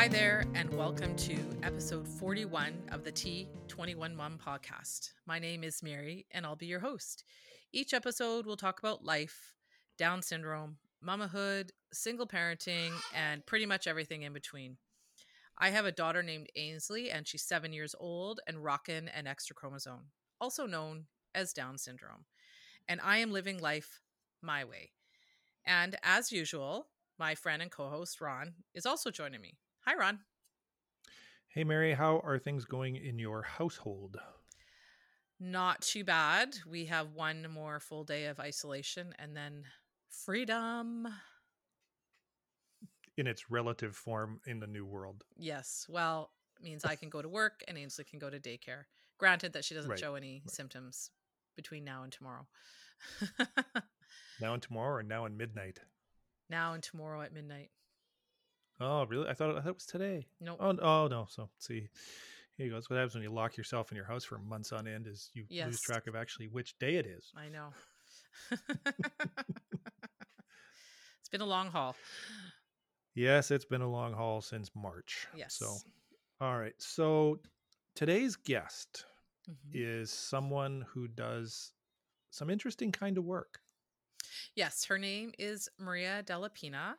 Hi there, and welcome to episode 41 of the T21 Mom podcast. My name is Mary, and I'll be your host. Each episode, we'll talk about life, Down syndrome, mamahood, single parenting, and pretty much everything in between. I have a daughter named Ainsley, and she's seven years old and rocking an extra chromosome, also known as Down syndrome. And I am living life my way. And as usual, my friend and co host Ron is also joining me. Hi, Ron. Hey, Mary, how are things going in your household? Not too bad. We have one more full day of isolation and then freedom. In its relative form in the new world. Yes. Well, means I can go to work and Ainsley can go to daycare. Granted that she doesn't Right, show any right. symptoms between now and tomorrow. Now and tomorrow or now and midnight? now and tomorrow at midnight. Oh, really? I thought, I thought it was today. Nope. Oh, oh no. So, see, here you go. That's what happens when you lock yourself in your house for months on end is you Yes. lose track of actually which day it is. I know. it's been a long haul. Yes, it's been a long haul since March. Yes. So, all right. So, today's guest Mhm. is someone who does some interesting kind of work. Yes, her name is Maria Dellapina,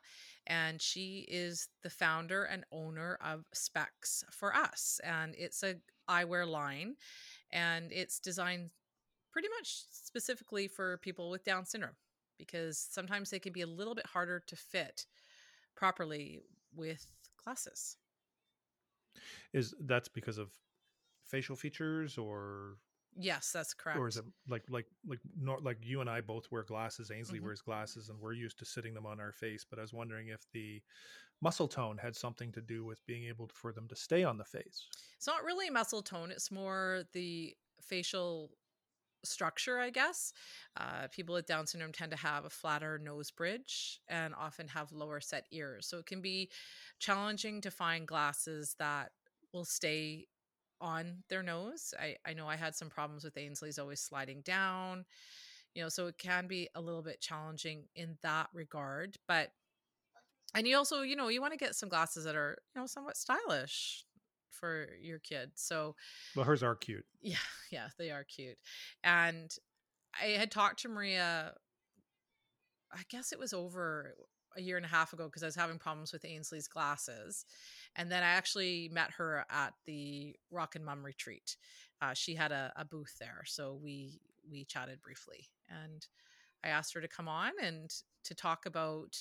and she is the founder and owner of Specs for Us. And it's a eyewear line, and it's designed pretty much specifically for people with Down syndrome because sometimes they can be a little bit harder to fit properly with glasses. Is that's because of facial features or Yes, that's correct. or is it like like like not like you and I both wear glasses. Ainsley Mhm. wears glasses, and we're used to sitting them on our face. But I was wondering if the muscle tone had something to do with being able to, for them to stay on the face. It's not really muscle tone, it's more the facial structure, I guess. Uh, people with Down syndrome tend to have a flatter nose bridge and often have lower set ears. So it can be challenging to find glasses that will stay on their nose. I, I know I had some problems with Ainsley's always sliding down, you know, so it can be a little bit challenging in that regard. But and you also, you know, you want to get some glasses that are, you know, somewhat stylish for your kid. So Well, hers are cute. yeah, yeah, they are cute. And I had talked to Maria, I guess it was over a year and a half ago because I was having problems with Ainsley's glasses. And then I actually met her at the Rockin' Mom retreat. Uh, she had a, a booth there. So we we chatted briefly. And I asked her to come on and to talk about,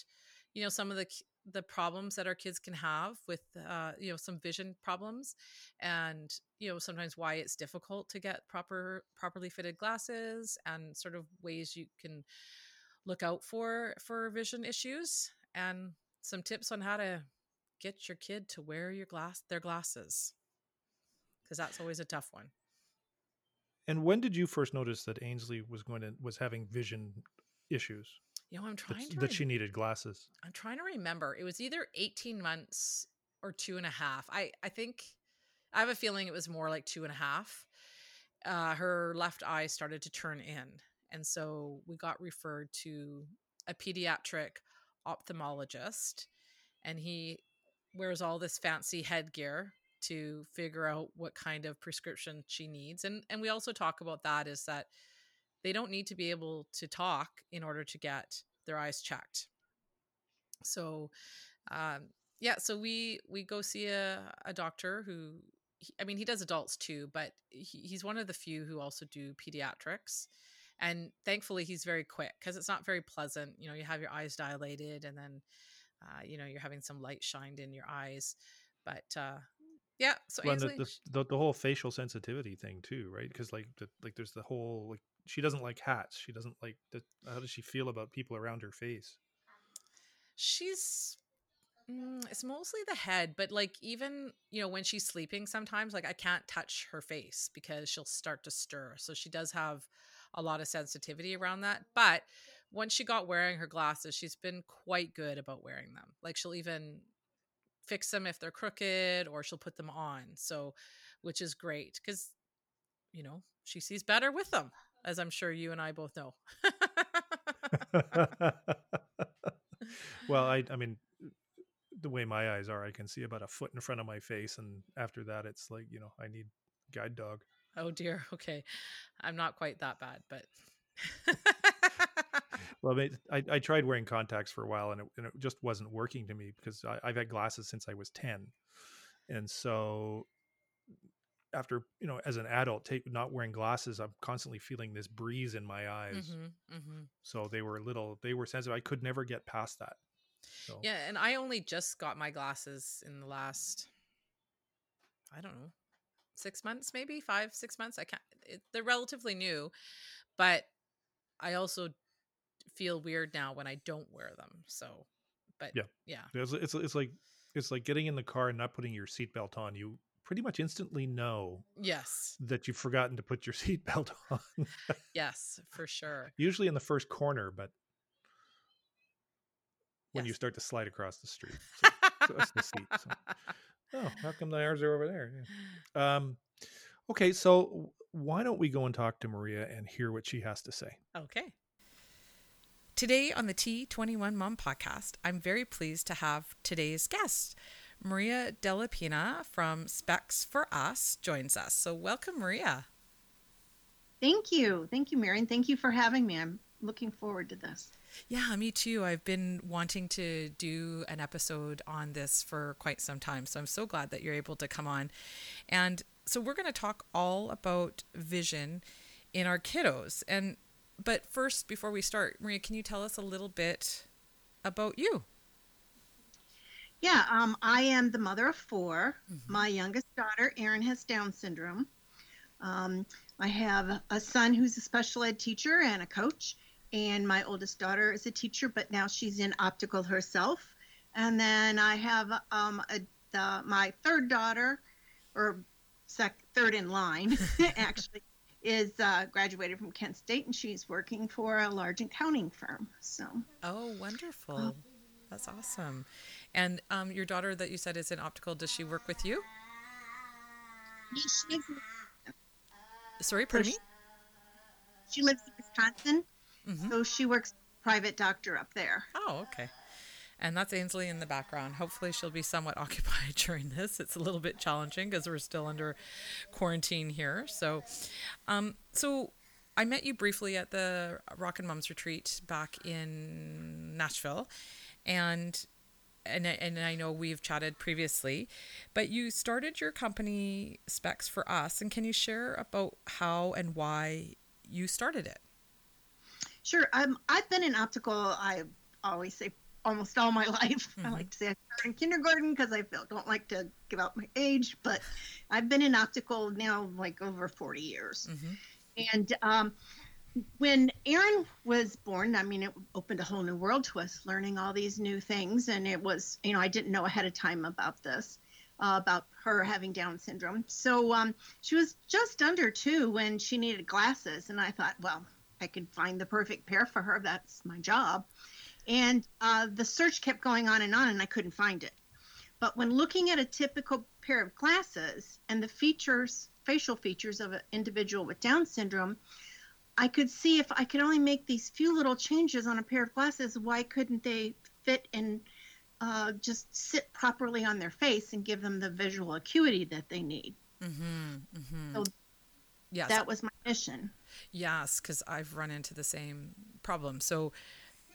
you know, some of the the problems that our kids can have with uh, you know some vision problems and you know sometimes why it's difficult to get proper properly fitted glasses and sort of ways you can look out for for vision issues and some tips on how to get your kid to wear your glass their glasses because that's always a tough one. And when did you first notice that Ainsley was going to was having vision issues? You know i'm that, trying to that she needed glasses? i'm trying to remember. It was either 18 months or two and a half. I i think i have a feeling it was more like two and a half. Uh, her left eye started to turn in and so we got referred to a pediatric ophthalmologist and he wears all this fancy headgear to figure out what kind of prescription she needs and and we also talk about that is that they don't need to be able to talk in order to get their eyes checked. So um yeah so we we go see a, a doctor who i mean he does adults too but he, he's one of the few who also do pediatrics and thankfully he's very quick because it's not very pleasant you know you have your eyes dilated and then uh, you know you're having some light shined in your eyes but uh yeah so Well, the, Ainsley, the, the the whole facial sensitivity thing too, right? Because like the, like there's the whole like she doesn't like hats. She doesn't like the, how does she feel about people around her face? she's mm, it's mostly the head but like even you know when she's sleeping sometimes like i can't touch her face because she'll start to stir so she does have a lot of sensitivity around that but once she got wearing her glasses she's been quite good about wearing them like she'll even fix them if they're crooked or she'll put them on so which is great because you know she sees better with them as i'm sure you and i both know well, I I mean, the way my eyes are, I can see about a foot in front of my face, and after that, it's like you know I need guide dog. Oh dear. Okay, I'm not quite that bad, but. well, I, I tried wearing contacts for a while, and it, and it just wasn't working to me because I, I've had glasses since I was ten, and so after you know as an adult take not wearing glasses i'm constantly feeling this breeze in my eyes mm-hmm, mm-hmm. so they were a little they were sensitive i could never get past that so. Yeah, and I only just got my glasses in the last, I don't know, six months, maybe five, six months. I can't. It, they're relatively new, but I also feel weird now when I don't wear them. So, but yeah, yeah, it's it's, it's like it's like getting in the car and not putting your seatbelt on. You pretty much instantly know yes that you've forgotten to put your seatbelt on yes for sure usually in the first corner but when yes. you start to slide across the street. So, so that's the seat. So. Oh, how come the ours are over there? Yeah. Um, okay, so why don't we go and talk to Maria and hear what she has to say? Okay. Today on the T21 Mom podcast, I'm very pleased to have today's guest. Maria Dellapina from Specs for Us joins us. So, welcome, Maria. Thank you. Thank you, Marion. Thank you for having me. I'm looking forward to this. Yeah, me too. I've been wanting to do an episode on this for quite some time. So I'm so glad that you're able to come on. And so we're going to talk all about vision in our kiddos. And but first before we start, Maria, can you tell us a little bit about you? Yeah, um, I am the mother of 4 mm-hmm. My youngest daughter, Erin, has Down syndrome. Um, I have a son who's a special ed teacher and a coach and my oldest daughter is a teacher, but now she's in optical herself. And then I have um, a, the, my third daughter, or sec, third in line, actually, is uh, graduated from Kent State, and she's working for a large accounting firm. So. Oh, wonderful! Uh, That's awesome. And um, your daughter that you said is in optical, does she work with you? Sorry, pardon me. She lives in Wisconsin, Mm-hmm. So she works private doctor up there. Oh, okay. And that's Ainsley in the background. Hopefully, she'll be somewhat occupied during this. It's a little bit challenging because we're still under quarantine here. So, um, so I met you briefly at the Rockin' Moms retreat back in Nashville, and and and I know we've chatted previously, but you started your company Specs for Us, and can you share about how and why you started it? Sure. Um, I've been in optical. I always say almost all my life. Mm-hmm. I like to say I started in kindergarten because I feel, don't like to give out my age, but I've been in optical now like over 40 years. Mm-hmm. And um, when Erin was born, I mean, it opened a whole new world to us, learning all these new things. And it was, you know, I didn't know ahead of time about this, uh, about her having Down syndrome. So um, she was just under two when she needed glasses. And I thought, well, I could find the perfect pair for her. That's my job. And uh, the search kept going on and on, and I couldn't find it. But when looking at a typical pair of glasses and the features, facial features of an individual with Down syndrome, I could see if I could only make these few little changes on a pair of glasses, why couldn't they fit and uh, just sit properly on their face and give them the visual acuity that they need? Mm-hmm, mm-hmm. So yes. that was my mission. Yes, because I've run into the same problem. So,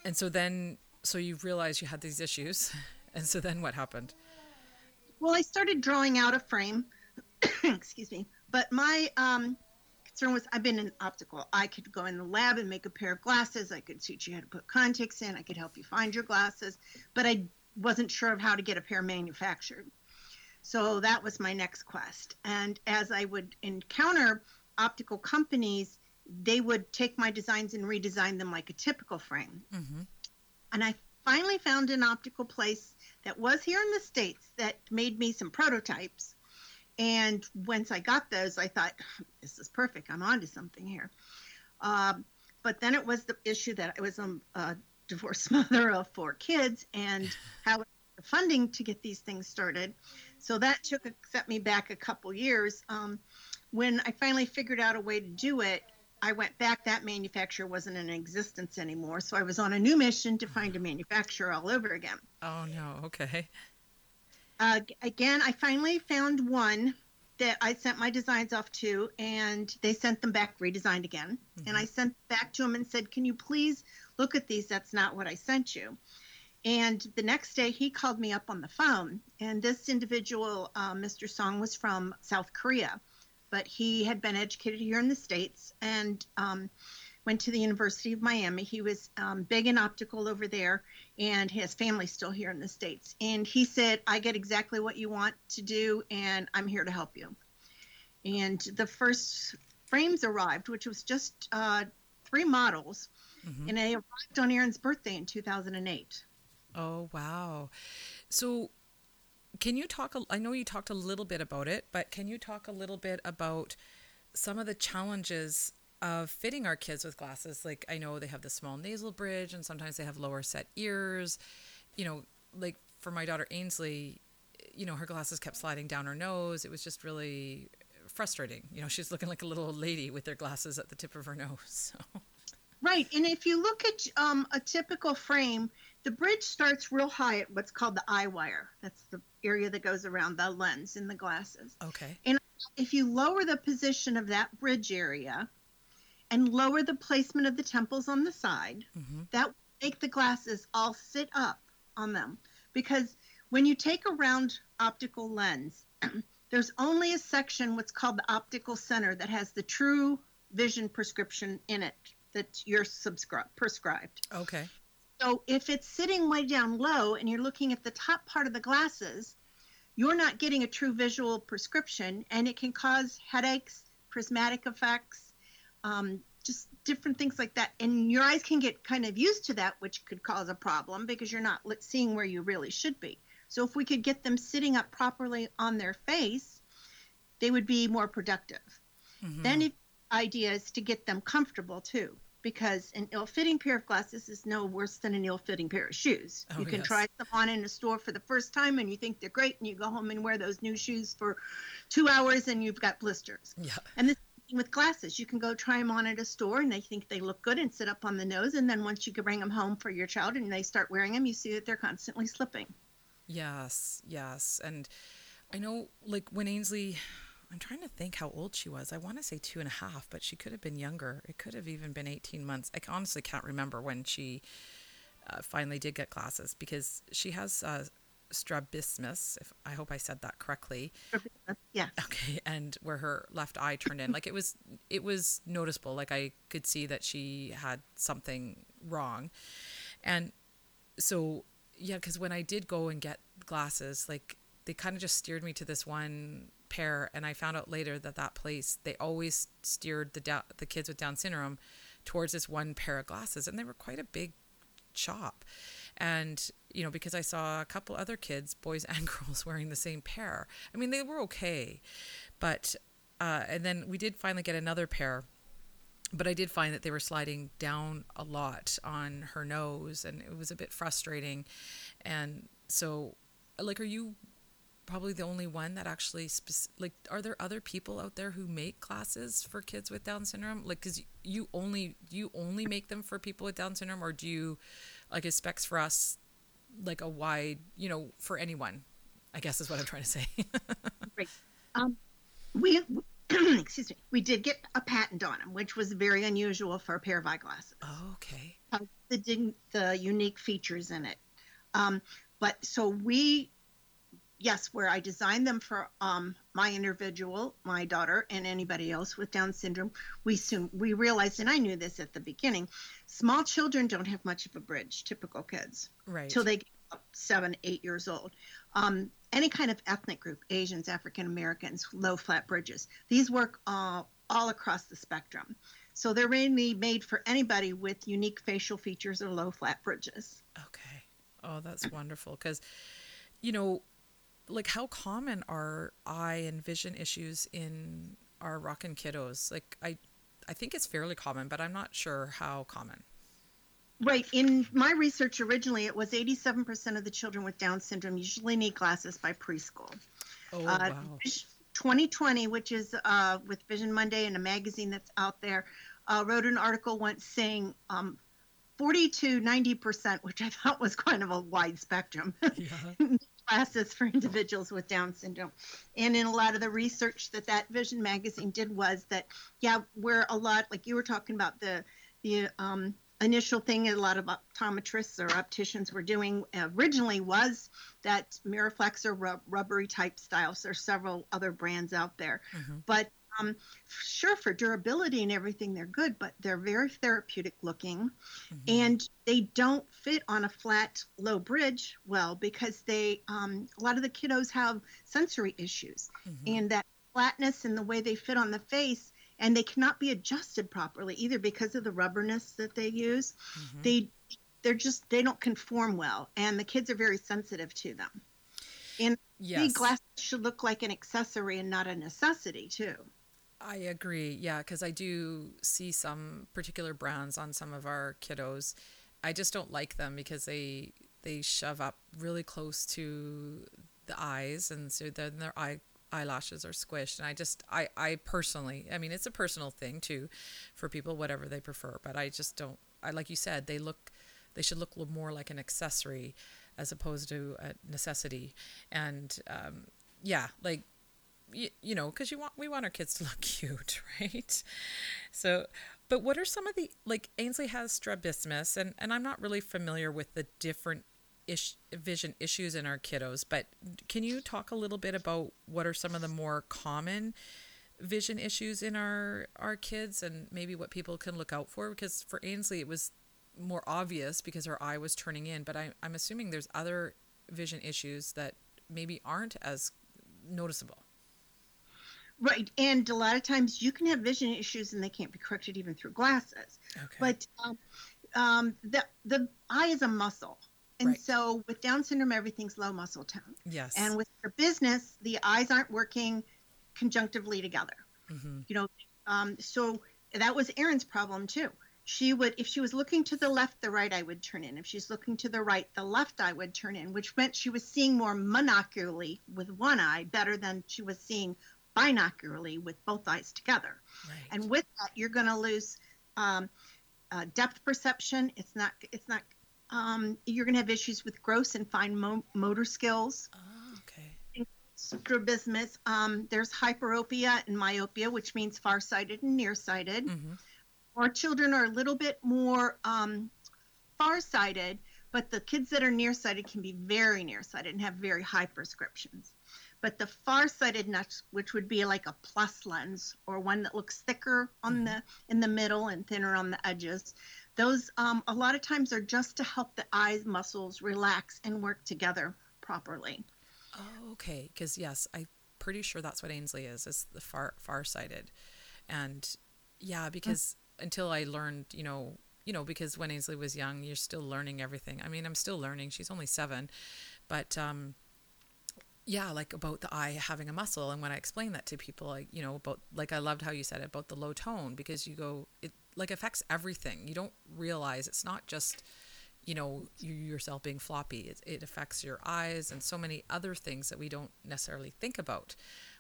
and so then, so you realized you had these issues. And so then what happened? Well, I started drawing out a frame. Excuse me. But my um, concern was I've been in optical. I could go in the lab and make a pair of glasses. I could teach you how to put contacts in. I could help you find your glasses. But I wasn't sure of how to get a pair manufactured. So that was my next quest. And as I would encounter optical companies, they would take my designs and redesign them like a typical frame. Mm-hmm. And I finally found an optical place that was here in the States that made me some prototypes. And once I got those, I thought, this is perfect. I'm onto something here. Um, but then it was the issue that I was a, a divorced mother of four kids and how the funding to get these things started. So that took a, set me back a couple years. Um, when I finally figured out a way to do it, I went back. That manufacturer wasn't in existence anymore. So I was on a new mission to find a manufacturer all over again. Oh, no. Okay. Uh, again, I finally found one that I sent my designs off to, and they sent them back redesigned again. Mm-hmm. And I sent back to him and said, "Can you please look at these? That's not what I sent you." And the next day, he called me up on the phone, and this individual, uh, Mr. Song, was from South Korea, but he had been educated here in the states and um, went to the University of Miami. He was um, big in optical over there, and his family's still here in the States. And he said, I get exactly what you want to do, and I'm here to help you. And the first frames arrived, which was just uh, three models, mm-hmm. and they arrived on Erin's birthday in 2008. Oh, wow. So, can you talk? I know you talked a little bit about it, but can you talk a little bit about some of the challenges of fitting our kids with glasses. Like I know they have the small nasal bridge and sometimes they have lower set ears. You know, like for my daughter Ainsley, you know, her glasses kept sliding down her nose. It was just really frustrating. You know, she's looking like a little old lady with their glasses at the tip of her nose. So. Right, and if you look at um, a typical frame, the bridge starts real high at what's called the eye wire. That's the area that goes around the lens in the glasses. Okay. And if you lower the position of that bridge area, and lower the placement of the temples on the side. Mm-hmm. That will make the glasses all sit up on them. Because when you take a round optical lens, there's only a section, what's called the optical center, that has the true vision prescription in it that you're subscri- prescribed. Okay. So if it's sitting way down low and you're looking at the top part of the glasses, you're not getting a true visual prescription and it can cause headaches, prismatic effects, um, just different things like that. And your eyes can get kind of used to that, which could cause a problem because you're not seeing where you really should be. So if we could get them sitting up properly on their face, they would be more productive. Mm-hmm. Then the idea is to get them comfortable too, because an ill-fitting pair of glasses is no worse than an ill-fitting pair of shoes. Oh, you can yes. try them on in a store for the first time and you think they're great, and you go home and wear those new shoes for two hours and you've got blisters. Yeah. And this with glasses. You can go try them on at a store and they think they look good and sit up on the nose. And then once you can bring them home for your child and they start wearing them, you see that they're constantly slipping. Yes, yes. And I know, like, when Ainsley, I'm trying to think how old she was. I want to say two and a half, but she could have been younger. It could have even been 18 months. I honestly can't remember when she uh, finally did get glasses because she has uh, strabismus, if I hope I said that correctly. Yeah. Okay, and where her left eye turned in, like it was, it was noticeable. Like I could see that she had something wrong, and so yeah, because when I did go and get glasses, like they kind of just steered me to this one and I found out later that that place they always steered the da- the kids with Down syndrome towards this one pair of glasses, and they were quite a big shop. And you know because i saw a couple other kids boys and girls wearing the same pair. I mean they were okay but uh, and then we did finally get another pair but i did find that they were sliding down a lot on her nose and it was a bit frustrating. And so like are you probably the only one that actually spec- like are there other people out there who make classes for kids with down syndrome? Like cuz you only you only make them for people with down syndrome or do you like is specs for us like a wide you know for anyone? I guess is what i'm trying to say. Right. Um we excuse me we did get a patent on them which was very unusual for a pair of eyeglasses. Oh, okay. Uh, the, the unique features in it. Um but so we yes, where I designed them for um, my individual, my daughter, and anybody else with Down syndrome, we soon we realized, and I knew this at the beginning, small children don't have much of a bridge, typical kids, right? Till they get up seven, eight years old. Um, any kind of ethnic group, Asians, African Americans, low flat bridges, these work uh, all across the spectrum. So they're mainly made for anybody with unique facial features or low flat bridges. Okay. Oh, that's wonderful because, you know, like how common are eye and vision issues in our rockin' kiddos? Like I I think it's fairly common, but I'm not sure how common. Right. In my research originally, it was 87% of the children with Down syndrome usually need glasses by preschool. Oh, uh, wow. 2020, which is uh, with Vision Monday and a magazine that's out there, uh, wrote an article once saying um, 40 to 90%, which I thought was kind of a wide spectrum. Yeah. glasses for individuals with Down syndrome. And in a lot of the research that that Vision magazine did was that, yeah, where a lot, like you were talking about the, the um, initial thing a lot of optometrists or opticians were doing originally was that Miraflex or rub- rubbery type styles. There's several other brands out there. Mm-hmm. But um, sure, for durability and everything, they're good, but they're very therapeutic looking, mm-hmm. and they don't fit on a flat, low bridge well because they um, a lot of the kiddos have sensory issues, mm-hmm. and that flatness and the way they fit on the face and they cannot be adjusted properly either because of the rubberness that they use. Mm-hmm. They they're just they don't conform well, and the kids are very sensitive to them. And yes. the glass should look like an accessory and not a necessity too. I agree. Yeah, because I do see some particular brands on some of our kiddos. I just don't like them because they they shove up really close to the eyes, and so then their eye eyelashes are squished. And I just I I personally, I mean, it's a personal thing too, for people whatever they prefer. But I just don't. I like you said, they look they should look more like an accessory as opposed to a necessity. And um, yeah, like you, you know because you want we want our kids to look cute right? So but what are some of the like ainsley has strabismus and and i'm not really familiar with the different ish, vision issues in our kiddos but can you talk a little bit about what are some of the more common vision issues in our our kids and maybe what people can look out for? Because for ainsley it was more obvious because her eye was turning in but I, i'm assuming there's other vision issues that maybe aren't as noticeable Right, and a lot of times you can have vision issues and they can't be corrected even through glasses. Okay. But um, um, the the eye is a muscle, and right. so with Down syndrome, everything's low muscle tone. Yes. And with strabismus, the eyes aren't working conjunctively together. Mm-hmm. You know, um, so that was Erin's problem too. She would, if she was looking to the left, the right eye would turn in. If she's looking to the right, the left eye would turn in, which meant she was seeing more monocularly with one eye better than she was seeing binocularly with both eyes together. Right. And with that, you're going to lose um, uh, depth perception. It's not. It's not. Um, you're going to have issues with gross and fine mo- motor skills. Oh, okay. Strabismus. Um, there's hyperopia and myopia, which means farsighted and nearsighted. mm hmm Our children are a little bit more um, farsighted, but the kids that are nearsighted can be very nearsighted and have very high prescriptions. But the far-sighted nuts, which would be like a plus lens or one that looks thicker on mm-hmm. the in the middle and thinner on the edges, those um, a lot of times are just to help the eye muscles relax and work together properly. Oh, okay. Because yes, I'm pretty sure that's what Ainsley is. Is the far far-sighted, and yeah, because mm-hmm. until I learned, you know, you know, because when Ainsley was young, you're still learning everything. I mean, I'm still learning. She's only seven, but um, yeah like about the eye having a muscle and when i explain that to people like you know about like i loved how you said it about the low tone because you go it like affects everything. You don't realize it's not just you know you yourself being floppy. It, it affects your eyes and so many other things that we don't necessarily think about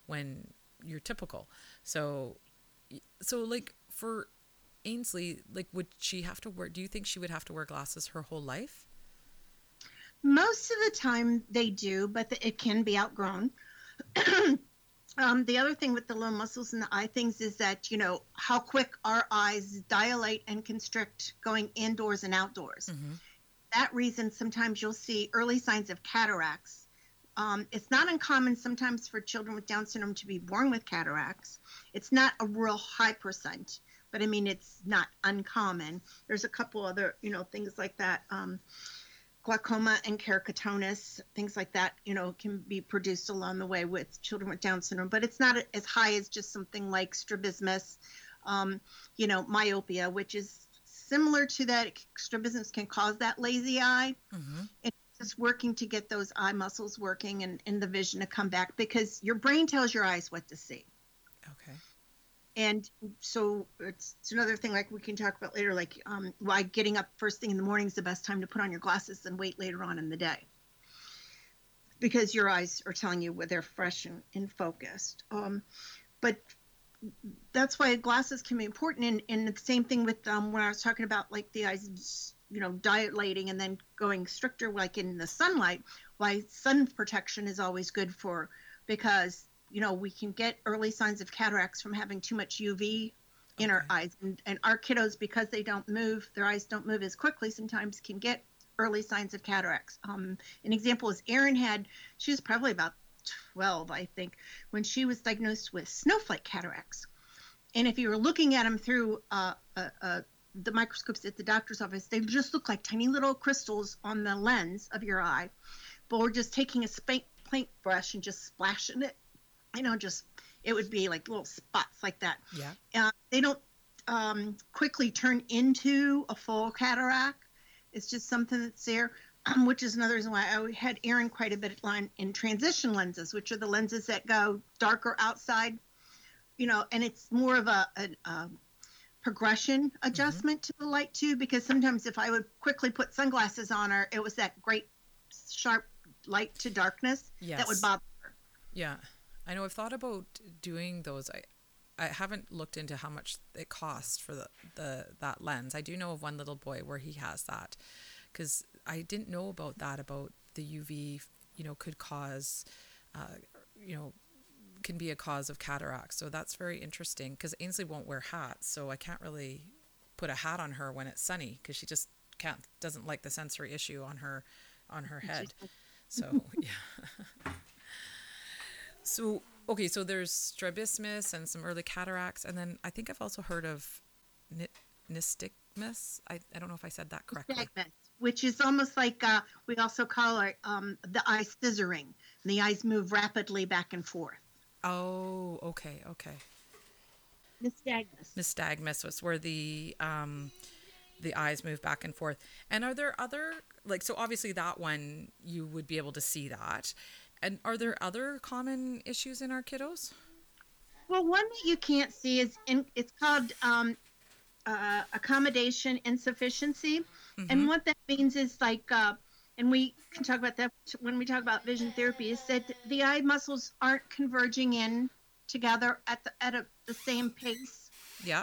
when you're typical. So so like for ainsley like would she have to wear do you think she would have to wear glasses her whole life most of the time they do, but the, it can be outgrown. um, the other thing with the low muscles and the eye things is that, you know, how quick our eyes dilate and constrict going indoors and outdoors. Mm-hmm. That reason, sometimes you'll see early signs of cataracts. Um, it's not uncommon sometimes for children with Down syndrome to be born with cataracts. It's not a real high percent, but I mean, it's not uncommon. There's a couple other, you know, things like that. Um, glaucoma and keratoconus, things like that, you know, can be produced along the way with children with Down syndrome, but it's not as high as just something like strabismus, um, you know, myopia, which is similar to that. Strabismus can cause that lazy eye. Mm-hmm. It's just working to get those eye muscles working and, and the vision to come back because your brain tells your eyes what to see. And so it's, it's, another thing like we can talk about later like um, why getting up first thing in the morning is the best time to put on your glasses and wait later on in the day. Because your eyes are telling you where they're fresh and, and focused. Um, but that's why glasses can be important. And, and the same thing with um, when i was talking about like the eyes you know dilating and then going stricter like in the sunlight why sun protection is always good for because you know we can get early signs of cataracts from having too much uv in our eyes. And, and our kiddos because they don't move their eyes don't move as quickly sometimes can get early signs of cataracts. Um, an example is erin had she was probably about 12 i think when she was diagnosed with snowflake cataracts. And if you were looking at them through uh, uh, uh, the microscopes at the doctor's office they just look like tiny little crystals on the lens of your eye. But we're just taking a spank paintbrush and just splashing it you know just it would be like little spots like that Yeah. uh, they don't um, quickly turn into a full cataract. It's just something that's there, um, which is another reason why I had Erin quite a bit of line in transition lenses, which are the lenses that go darker outside, you know, and it's more of a, a, a progression adjustment to the light too, because sometimes if I would quickly put sunglasses on her, it was that great sharp light to darkness Yes. that would bother her. Yeah. I know I've thought about doing those. I I haven't looked into how much it costs for the, the that lens. I do know of one little boy where he has that cuz I didn't know about that about the UV, you know, could cause uh, you know, can be a cause of cataracts. So that's very interesting cuz Ainsley won't wear hats, so I can't really put a hat on her when it's sunny cuz she just can't doesn't like the sensory issue on her on her head. So yeah. so okay, so there's strabismus and some early cataracts, and then I think I've also heard of ni- nystagmus. I, I don't know if I said that correctly. segment, which is almost like uh, we also call it um, the eye scissoring. The eyes move rapidly back and forth. Oh, okay, okay. Nystagmus. Nystagmus was where the um, the eyes move back and forth. And are there other like so? Obviously, that one you would be able to see that. And are there other common issues in our kiddos? Well, one that you can't see is in, it's called um, uh, accommodation insufficiency, Mhm. and what that means is like, uh, and we can talk about that when we talk about vision therapy, is that the eye muscles aren't converging in together at the at a, the same pace. Yeah.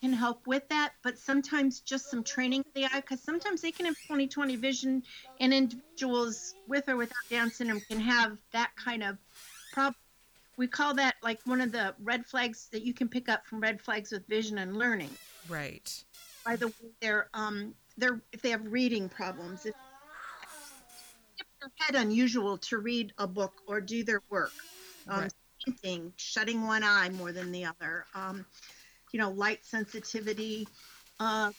Can help with that, but sometimes just some training of the eye, because sometimes they can have 20/20 vision, and individuals with or without Down syndrome can have that kind of problem. We call that like one of the red flags that you can pick up from red flags with vision and learning. Right. By the way, they're um they're if they have reading problems, if their head unusual to read a book or do their work, um, Right. squinting, shutting one eye more than the other, um, you know, light sensitivity, uh,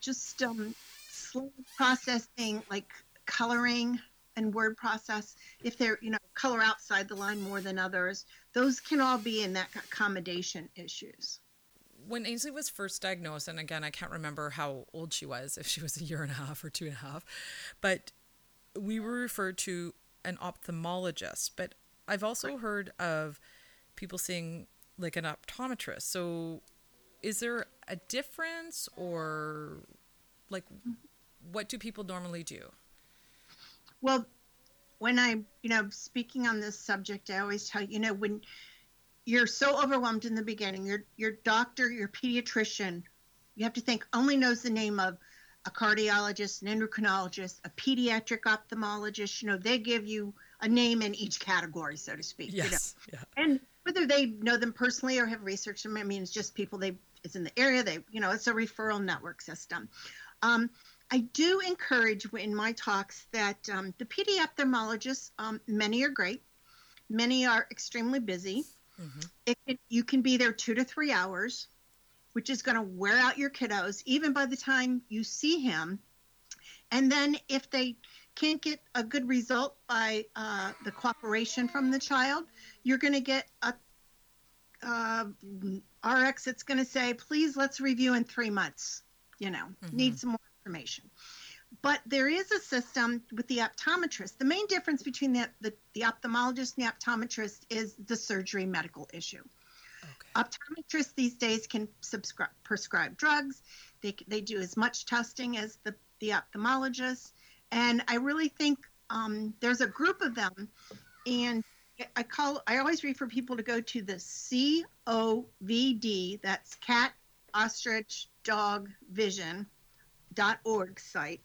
just um, slow processing, like coloring and word process. If they're, you know, color outside the line more than others, those can all be in that accommodation issues. when Ainsley was first diagnosed, and again, I can't remember how old she was, if she was a year and a half or two and a half, but we were referred to an ophthalmologist. But I've also heard of people seeing like an optometrist. So is there a difference or like what do people normally do? Well, when I'm, you know, speaking on this subject, I always tell you, you know, when you're so overwhelmed in the beginning, your your doctor, your pediatrician, you have to think only knows the name of a cardiologist, an endocrinologist, a pediatric ophthalmologist. You know, they give you a name in each category, so to speak. you know. Yes. Yeah. and whether they know them personally or have researched them, I mean, it's just people they it's in the area. They, you know, it's a referral network system. Um, I do encourage in my talks that um, the PD ophthalmologists, um, many are great, many are extremely busy. Mhm. It can, you can be there two to three hours, which is going to wear out your kiddos, even by the time you see him. And then if they can't get a good result by uh, the cooperation from the child, you're going to get a uh, RX that's going to say, please let's review in three months. You know, need some more information. But there is a system with the optometrist. The main difference between the, the, the ophthalmologist and the optometrist is the surgery medical issue. Okay. Optometrists these days can subscribe, prescribe drugs. They, they do as much testing as the, the ophthalmologist. And I really think um, there's a group of them. And I call, I always refer people to go to the COVD, that's cat, ostrich, dog, vision dot org site.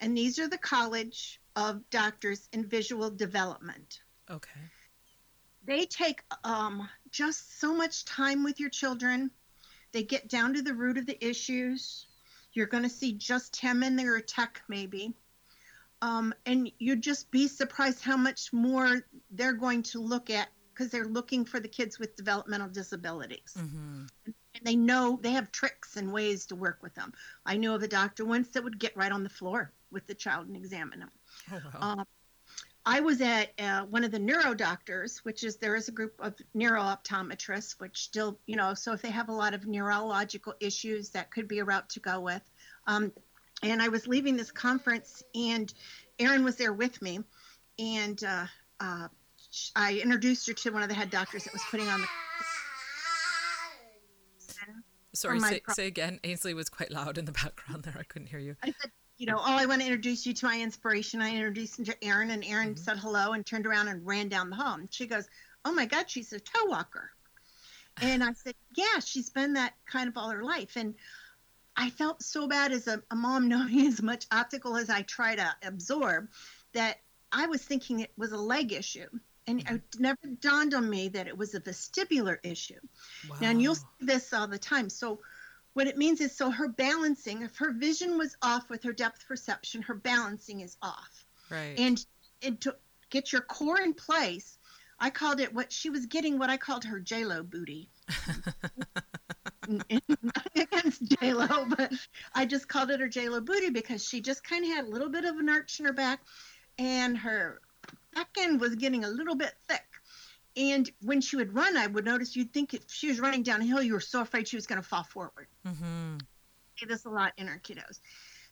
And these are the college of doctors in visual development. Okay. They take um, just so much time with your children. They get down to the root of the issues. You're going to see just him and their tech maybe. Um, and you'd just be surprised how much more they're going to look at because they're looking for the kids with developmental disabilities. Mm-hmm. And they know they have tricks and ways to work with them. I knew of a doctor once that would get right on the floor with the child and examine them. Oh, wow. Um, I was at uh, one of the neuro doctors, which is there is a group of neuro optometrists, which still, you know, so if they have a lot of neurological issues, that could be a route to go with. Um, and I was leaving this conference, and Erin was there with me, and uh, uh, I introduced her to one of the head doctors that was putting on the. Sorry, say, pro- say again. Ainsley was quite loud in the background there. I couldn't hear you. I said, you know, oh, I want to introduce you to my inspiration. I introduced him to Erin, and Erin Mhm. said hello and turned around and ran down the hall. And she goes, oh my God, she's a toe walker. And I said, yeah, she's been that kind of all her life. And I felt so bad as a, a mom knowing as much optical as I try to absorb that I was thinking it was a leg issue. And mm-hmm. it never dawned on me that it was a vestibular issue. Wow. And you'll see this all the time. So, what it means is so her balancing, if her vision was off with her depth perception, her balancing is off. right. And, and to get your core in place, I called it what she was getting, what I called her J-Lo booty. Against J-Lo, but I just called it her J-Lo booty because she just kind of had a little bit of an arch in her back and her back end was getting a little bit thick. And when she would run, I would notice you'd think if she was running downhill, you were so afraid she was going to fall forward. mm-hmm. See this a lot in our kiddos.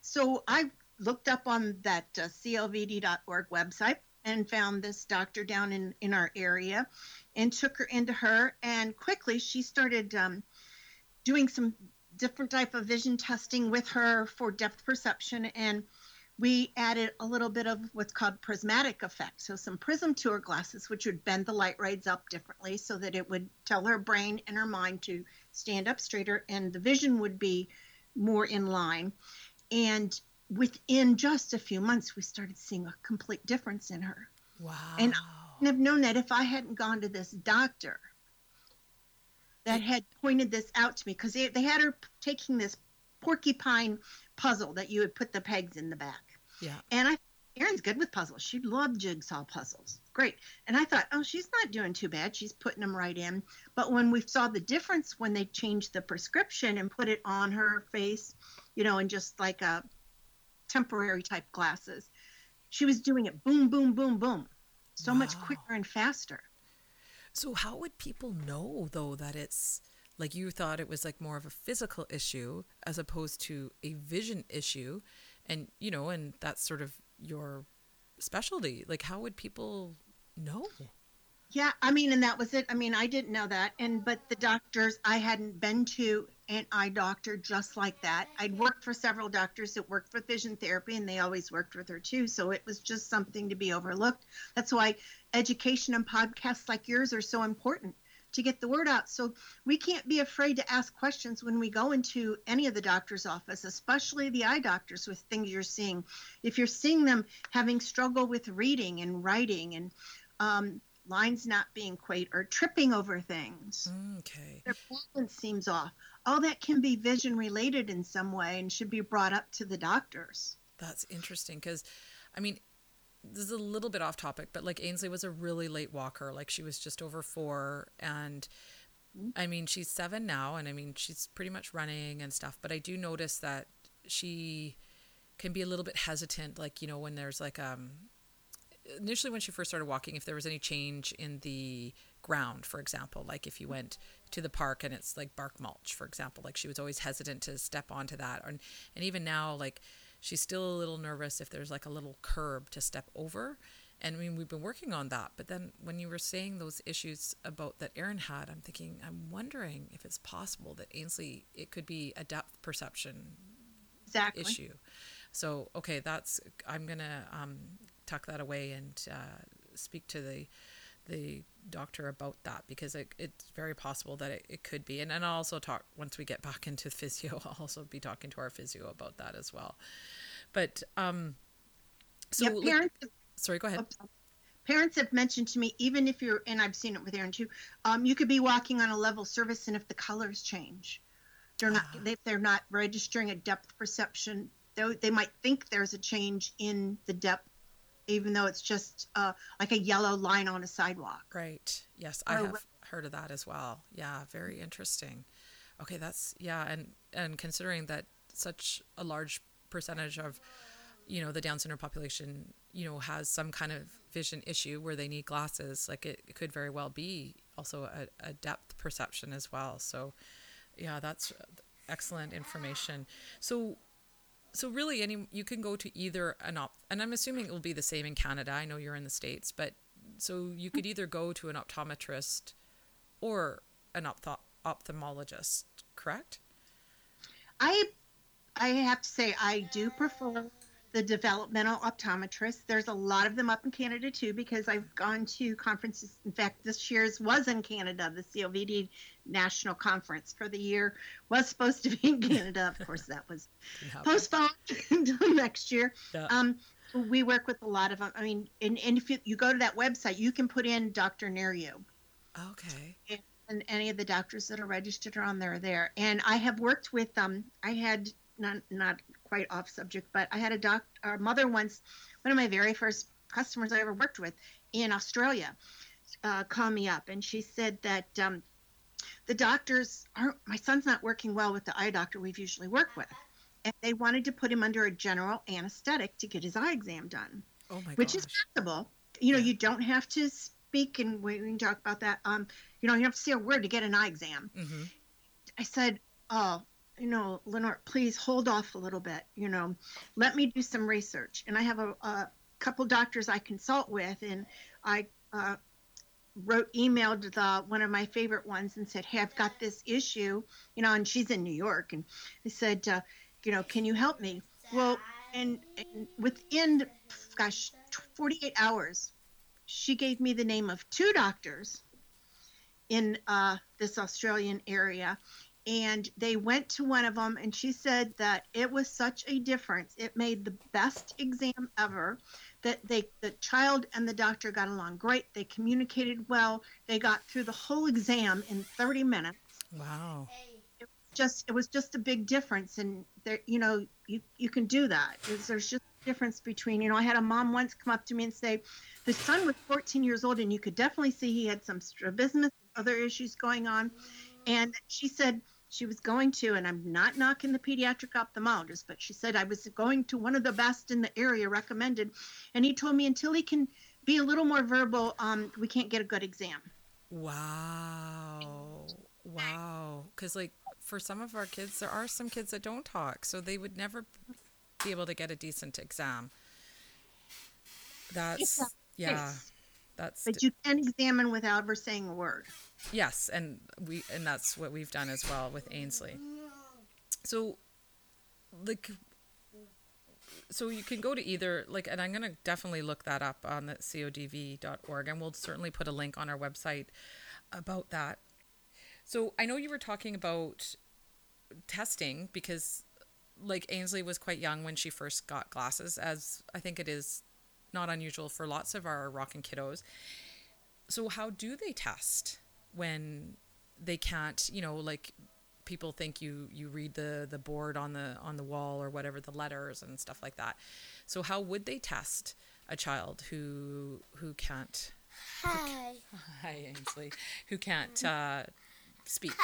So I looked up on that uh, covd.org website and found this doctor down in, in our area and took her into her. And quickly she started um, doing some different type of vision testing with her for depth perception. And we added a little bit of what's called prismatic effect. So some prism to her glasses, which would bend the light rays up differently so that it would tell her brain and her mind to stand up straighter and the vision would be more in line. And within just a few months, we started seeing a complete difference in her. Wow. And And I've known that if I hadn't gone to this doctor that had pointed this out to me, because they, they had her taking this porcupine puzzle that you would put the pegs in the back. Yeah. And I, Erin's good with puzzles. She loved jigsaw puzzles. Great. And I thought, oh, she's not doing too bad. She's putting them right in. But when we saw the difference when they changed the prescription and put it on her face, you know, and just like a temporary type glasses, she was doing it boom, boom, boom, boom, so much quicker and faster. So how would people know though that it's like you thought it was like more of a physical issue as opposed to a vision issue? And you know and that's sort of your specialty. Like how would people know? Yeah, I mean, and that was it. I mean, I didn't know that, and but the doctors I hadn't been to an eye doctor just like that. I'd worked for several doctors that worked with vision therapy, and they always worked with her too. So it was just something to be overlooked. That's why education and podcasts like yours are so important to get the word out. So we can't be afraid to ask questions when we go into any of the doctor's office, especially the eye doctors with things you're seeing. If you're seeing them having struggle with reading and writing and um, lines not being quite or tripping over things. okay Their balance seems off. All that can be vision related in some way and should be brought up to the doctors. that's interesting because i mean this is a little bit off topic but like ainsley was a really late walker like she was just over four and I mean, she's seven now, and I mean, she's pretty much running and stuff. But I do notice that she can be a little bit hesitant, like, you know, when there's like, um, initially when she first started walking, if there was any change in the ground, for example, like if you went to the park and it's like bark mulch, for example, like she was always hesitant to step onto that. And, and even now, like, she's still a little nervous if there's like a little curb to step over. And I mean, we've been working on that. But then when you were saying those issues about that Erin had, I'm thinking, I'm wondering if it's possible that Ainsley, it could be a depth perception Exactly. issue. So, okay, that's, I'm going to um, tuck that away and uh, speak to the, the doctor about that because it, it's very possible that it, it could be. And then I'll also talk, once we get back into physio, I'll also be talking to our physio about that as well. But, um, So, yeah, like- sorry, go ahead. parents have mentioned to me, even if you're, and I've seen it with Erin too, um, you could be walking on a level surface, and if the colors change, they're not, Ah. they, they're not registering a depth perception. though they might think there's a change in the depth, even though it's just uh, like a yellow line on a sidewalk. Right. Yes, I Or have heard of that as well. Yeah, very interesting. Okay, that's yeah, and and considering that such a large percentage of you know the Down syndrome population, you know, has some kind of vision issue where they need glasses, like it, it could very well be also a, a depth perception as well. So, yeah, that's excellent information. So, so really, any you can go to either an op, and I'm assuming it will be the same in Canada. I know you're in the states, but so you could either go to an optometrist or an ophtho- ophthalmologist, correct? I I have to say I do prefer the developmental optometrists. There's a lot of them up in Canada too because I've gone to conferences. In fact, this year's was in Canada. The COVD National Conference for the year was supposed to be in Canada. Of course, that was postponed until next year. Yeah. Um, we work with a lot of them. I mean, and, and if you, you go to that website, you can put in Dr. Nerio Okay. and any of the doctors that are registered are on there are there and i have worked with um i had not not quite off subject but i had a doc our mother once one of my very first customers i ever worked with in australia uh, call me up and she said that um, the doctors aren't my son's not working well with the eye doctor we've usually worked with and they wanted to put him under a general anesthetic to get his eye exam done Oh my god which gosh. is possible. You know, Yeah. you don't have to speak, and we can talk about that. Um, you don't have to say a word to get an eye exam. hmm I said, oh, you know, Lenore, please hold off a little bit. You know, let me do some research. And I have a, a couple doctors I consult with, and I uh, wrote emailed the one of my favorite ones and said, hey, I've got this issue. You know, and she's in New York, and I said, uh, you know, can you help me? Well, and, and within, gosh, 48 hours, she gave me the name of two doctors in uh, this Australian area. And they went to one of them, and she said that it was such a difference. It made the best exam ever. That they, the child and the doctor got along great. They communicated well. They got through the whole exam in 30 minutes Wow. just it was just a big difference and there you know you you can do that There's- there's just a difference between you know i had a mom once come up to me and say the son was 14 years old and you could definitely see he had some strabismus other issues going on and she said she was going to and i'm not knocking the pediatric ophthalmologist but she said i was going to one of the best in the area recommended and he told me until he can be a little more verbal um, we can't get a good exam Wow. Wow. Because, like, for some of our kids, there are some kids that don't talk, so they would never be able to get a decent exam. That's, yeah. That's, but you can examine without ever saying a word yes. And we, and that's what we've done as well with Ainsley. So, like, so you can go to either like and i'm going to definitely look that up on the covd.org and we'll certainly put a link on our website about that so i know you were talking about testing because like ainsley was quite young when she first got glasses as i think it is not unusual for lots of our rockin' kiddos. So how do they test when they can't you know like people think you you read the the board on the on the wall or whatever the letters and stuff like that. So how would they test a child who who can't Hi. hi ainsley. Who can't uh, speak?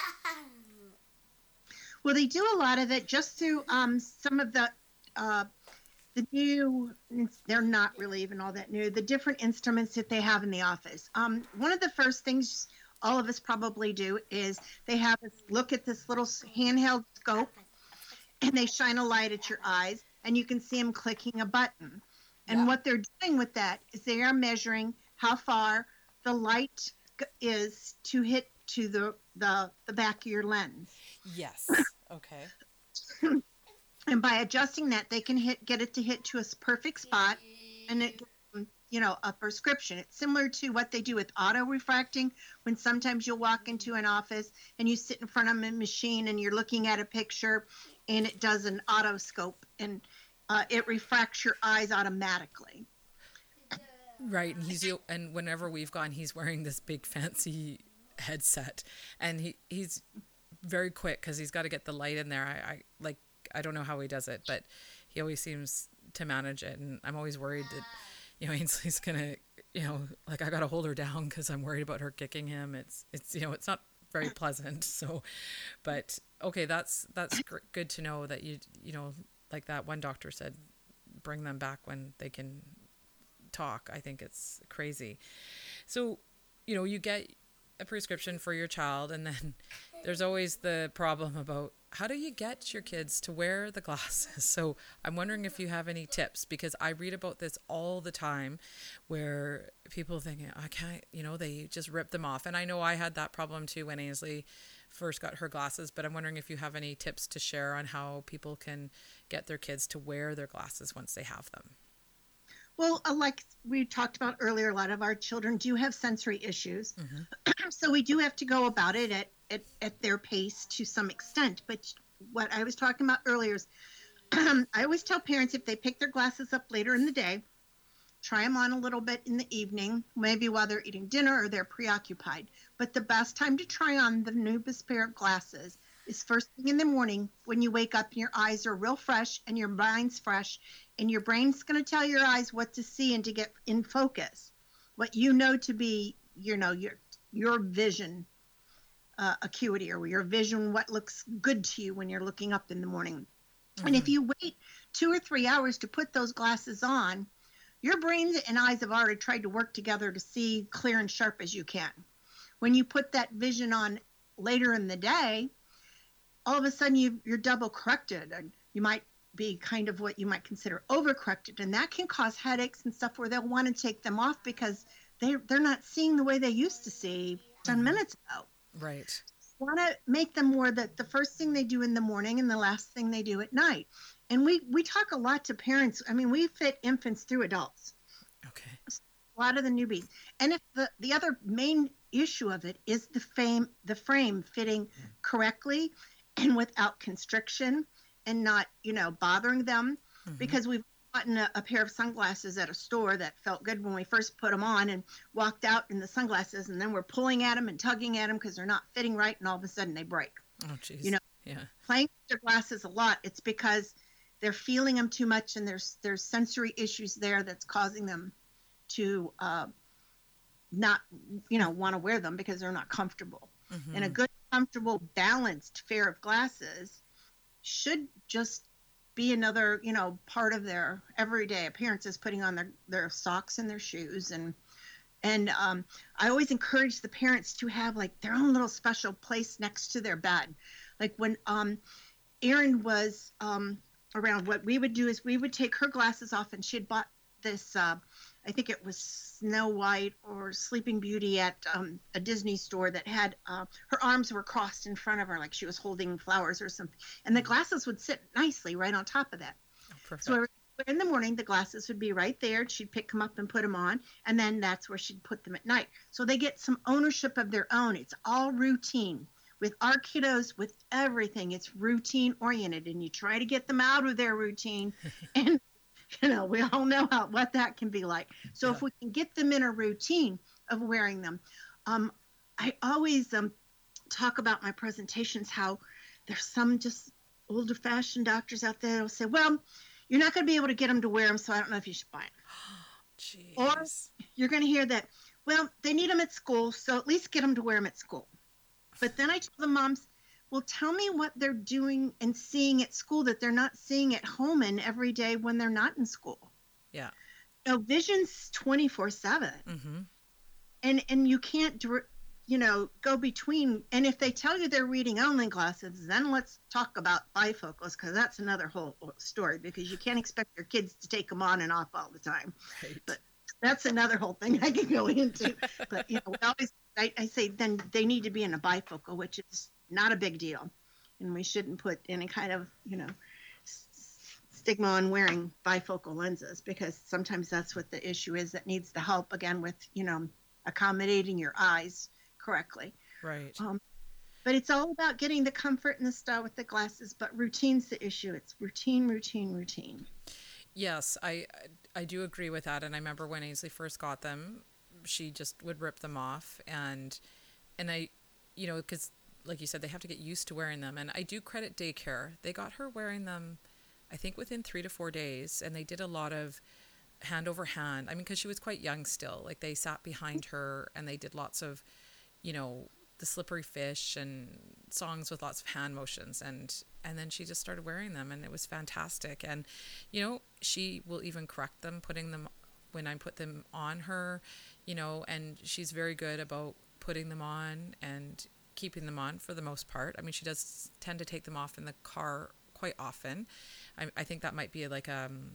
Well, they do a lot of it just through um, some of the uh, the new. They're not really even all that new. The different instruments that they have in the office. Um, one of the first things all of us probably do is they have us look at this little handheld scope, and they shine a light at your eyes, and you can see them clicking a button. And Yeah. what they're doing with that is they are measuring how far the light is to hit to the the, the back of your lens. yes okay and by adjusting that they can hit get it to hit to a perfect spot and it you know a prescription it's similar to what they do with auto refracting when sometimes you'll walk into an office and you sit in front of a machine and you're looking at a picture and it does an autoscope and uh, it refracts your eyes automatically. Right, and he's and whenever we've gone, he's wearing this big fancy headset, and he he's very quick because he's got to get the light in there. I, I like I don't know how he does it, but he always seems to manage it, and I'm always worried that you know Ainsley's gonna you know like I got to hold her down because I'm worried about her kicking him. It's it's you know it's not very pleasant. So, but okay, that's that's gr- good to know that you you know like that one doctor said, bring them back when they can talk. I think it's crazy. So, you know, you get a prescription for your child, and then there's always the problem about how do you get your kids to wear the glasses? So I'm wondering if you have any tips because I read about this all the time where people think, I can't, you know, they just rip them off. And I know I had that problem too when Ainsley first got her glasses, but I'm wondering if you have any tips to share on how people can get their kids to wear their glasses once they have them. Well, uh, like we talked about earlier, a lot of our children do have sensory issues. Mm-hmm. so we do have to go about it at, at, at, their pace to some extent. But what I was talking about earlier is I always tell parents if they pick their glasses up later in the day, try them on a little bit in the evening, maybe while they're eating dinner or they're preoccupied. But the best time to try on the newest pair of glasses is first thing in the morning when you wake up and your eyes are real fresh and your mind's fresh and your brain's going to tell your eyes what to see and to get in focus what you know to be you know your your vision uh, acuity or your vision what looks good to you when you're looking up in the morning mm-hmm. and if mm-hmm. you wait two or three hours to put those glasses on your brain and eyes have already tried to work together to see clear and sharp as you can when you put that vision on later in the day all of a sudden you, you're double corrected and you might be kind of what you might consider overcorrected, and that can cause headaches and stuff where they'll want to take them off because they they're not seeing the way they used to see 10 mm-hmm. minutes ago. Right. Want to make them more that the first thing they do in the morning and the last thing they do at night. And we we talk a lot to parents. I mean, we fit infants through adults. Okay. A lot of the newbies, and if the the other main issue of it is the frame the frame fitting correctly and without constriction and not, you know, bothering them mm-hmm. because we've gotten a, a, pair of sunglasses at a store that felt good when we first put them on and walked out in the sunglasses and then we're pulling at them and tugging at them because they're not fitting right and all of a sudden they break. Oh, jeez. You know, yeah. playing with their glasses a lot, it's because they're feeling them too much and there's there's sensory issues there that's causing them to uh, not, you know, want to wear them because they're not comfortable. Mm-hmm. And a good, comfortable, balanced pair of glasses should just be another you know part of their everyday appearances putting on their their socks and their shoes. And and um, i always encourage the parents to have like their own little special place next to their bed. Like when um erin was um around what we would do is we would take her glasses off and she had bought this uh, I think it was Snow White or Sleeping Beauty at um, a Disney store that had uh, her arms were crossed in front of her like she was holding flowers or something, and the mm. glasses would sit nicely right on top of that. Oh, so in the morning, the glasses would be right there. She'd pick them up and put them on, and then that's where she'd put them at night. So they get some ownership of their own. It's all routine. With our kiddos, with everything, it's routine oriented, and you try to get them out of their routine, and you know, we all know how what that can be like. So yeah. if we can get them in a routine of wearing them, um, I always um, talk about my presentations how there's some just older fashioned doctors out there who'll say, well, you're not going to be able to get them to wear them, so I don't know if you should buy them. or you're going to hear that, well, they need them at school, so at least get them to wear them at school. But then I tell the moms, well, tell me what they're doing and seeing at school that they're not seeing at home and every day when they're not in school. Yeah. So vision's 24 7. Mm-hmm. And, and you can't, you know, go between. And if they tell you they're reading only glasses, then let's talk about bifocals because that's another whole story because you can't expect your kids to take them on and off all the time. Right. But that's another whole thing I can go into. but, you know, we always, I, I say then they need to be in a bifocal, which is not a big deal. And we shouldn't put any kind of, you know, stigma on wearing bifocal lenses because sometimes that's what the issue is that needs the help again with, you know, accommodating your eyes correctly. Right. Um, but it's all about getting the comfort and the style with the glasses, but routine's the issue. It's routine, routine, routine. Yes, I I do agree with that. And I remember when Ainsley first got them, she just would rip them off, and and I, you know, because like you said, they have to get used to wearing them. And I do credit daycare; they got her wearing them, I think within three to four days, and they did a lot of hand over hand. I mean, because she was quite young still. Like they sat behind her and they did lots of, you know, the slippery fish and songs with lots of hand motions and and then she just started wearing them and it was fantastic and you know she will even correct them putting them when I put them on her you know and she's very good about putting them on and keeping them on for the most part I mean she does tend to take them off in the car quite often I, I think that might be like um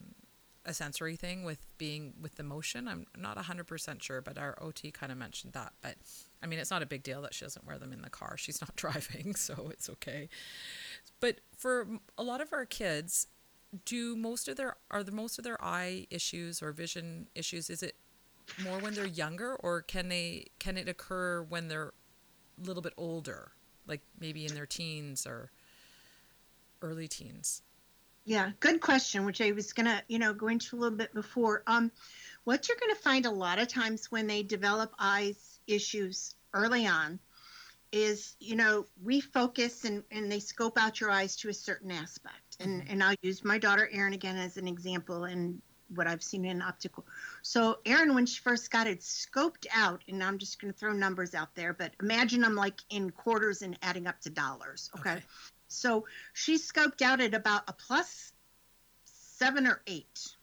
a sensory thing with being with the motion. I'm not 100% sure, but our OT kind of mentioned that. But I mean, it's not a big deal that she doesn't wear them in the car. She's not driving, so it's okay. But for a lot of our kids, do most of their are the most of their eye issues or vision issues is it more when they're younger or can they can it occur when they're little bit older, like maybe in their teens or early teens? Yeah, good question, which I was gonna, you know, go into a little bit before. Um, what you're gonna find a lot of times when they develop eyes issues early on is, you know, we focus and, and they scope out your eyes to a certain aspect. And mm-hmm. and I'll use my daughter Erin again as an example and what I've seen in optical. So Erin, when she first got it scoped out, and I'm just gonna throw numbers out there, but imagine I'm like in quarters and adding up to dollars. okay. okay. So she scoped out at about a plus seven or eight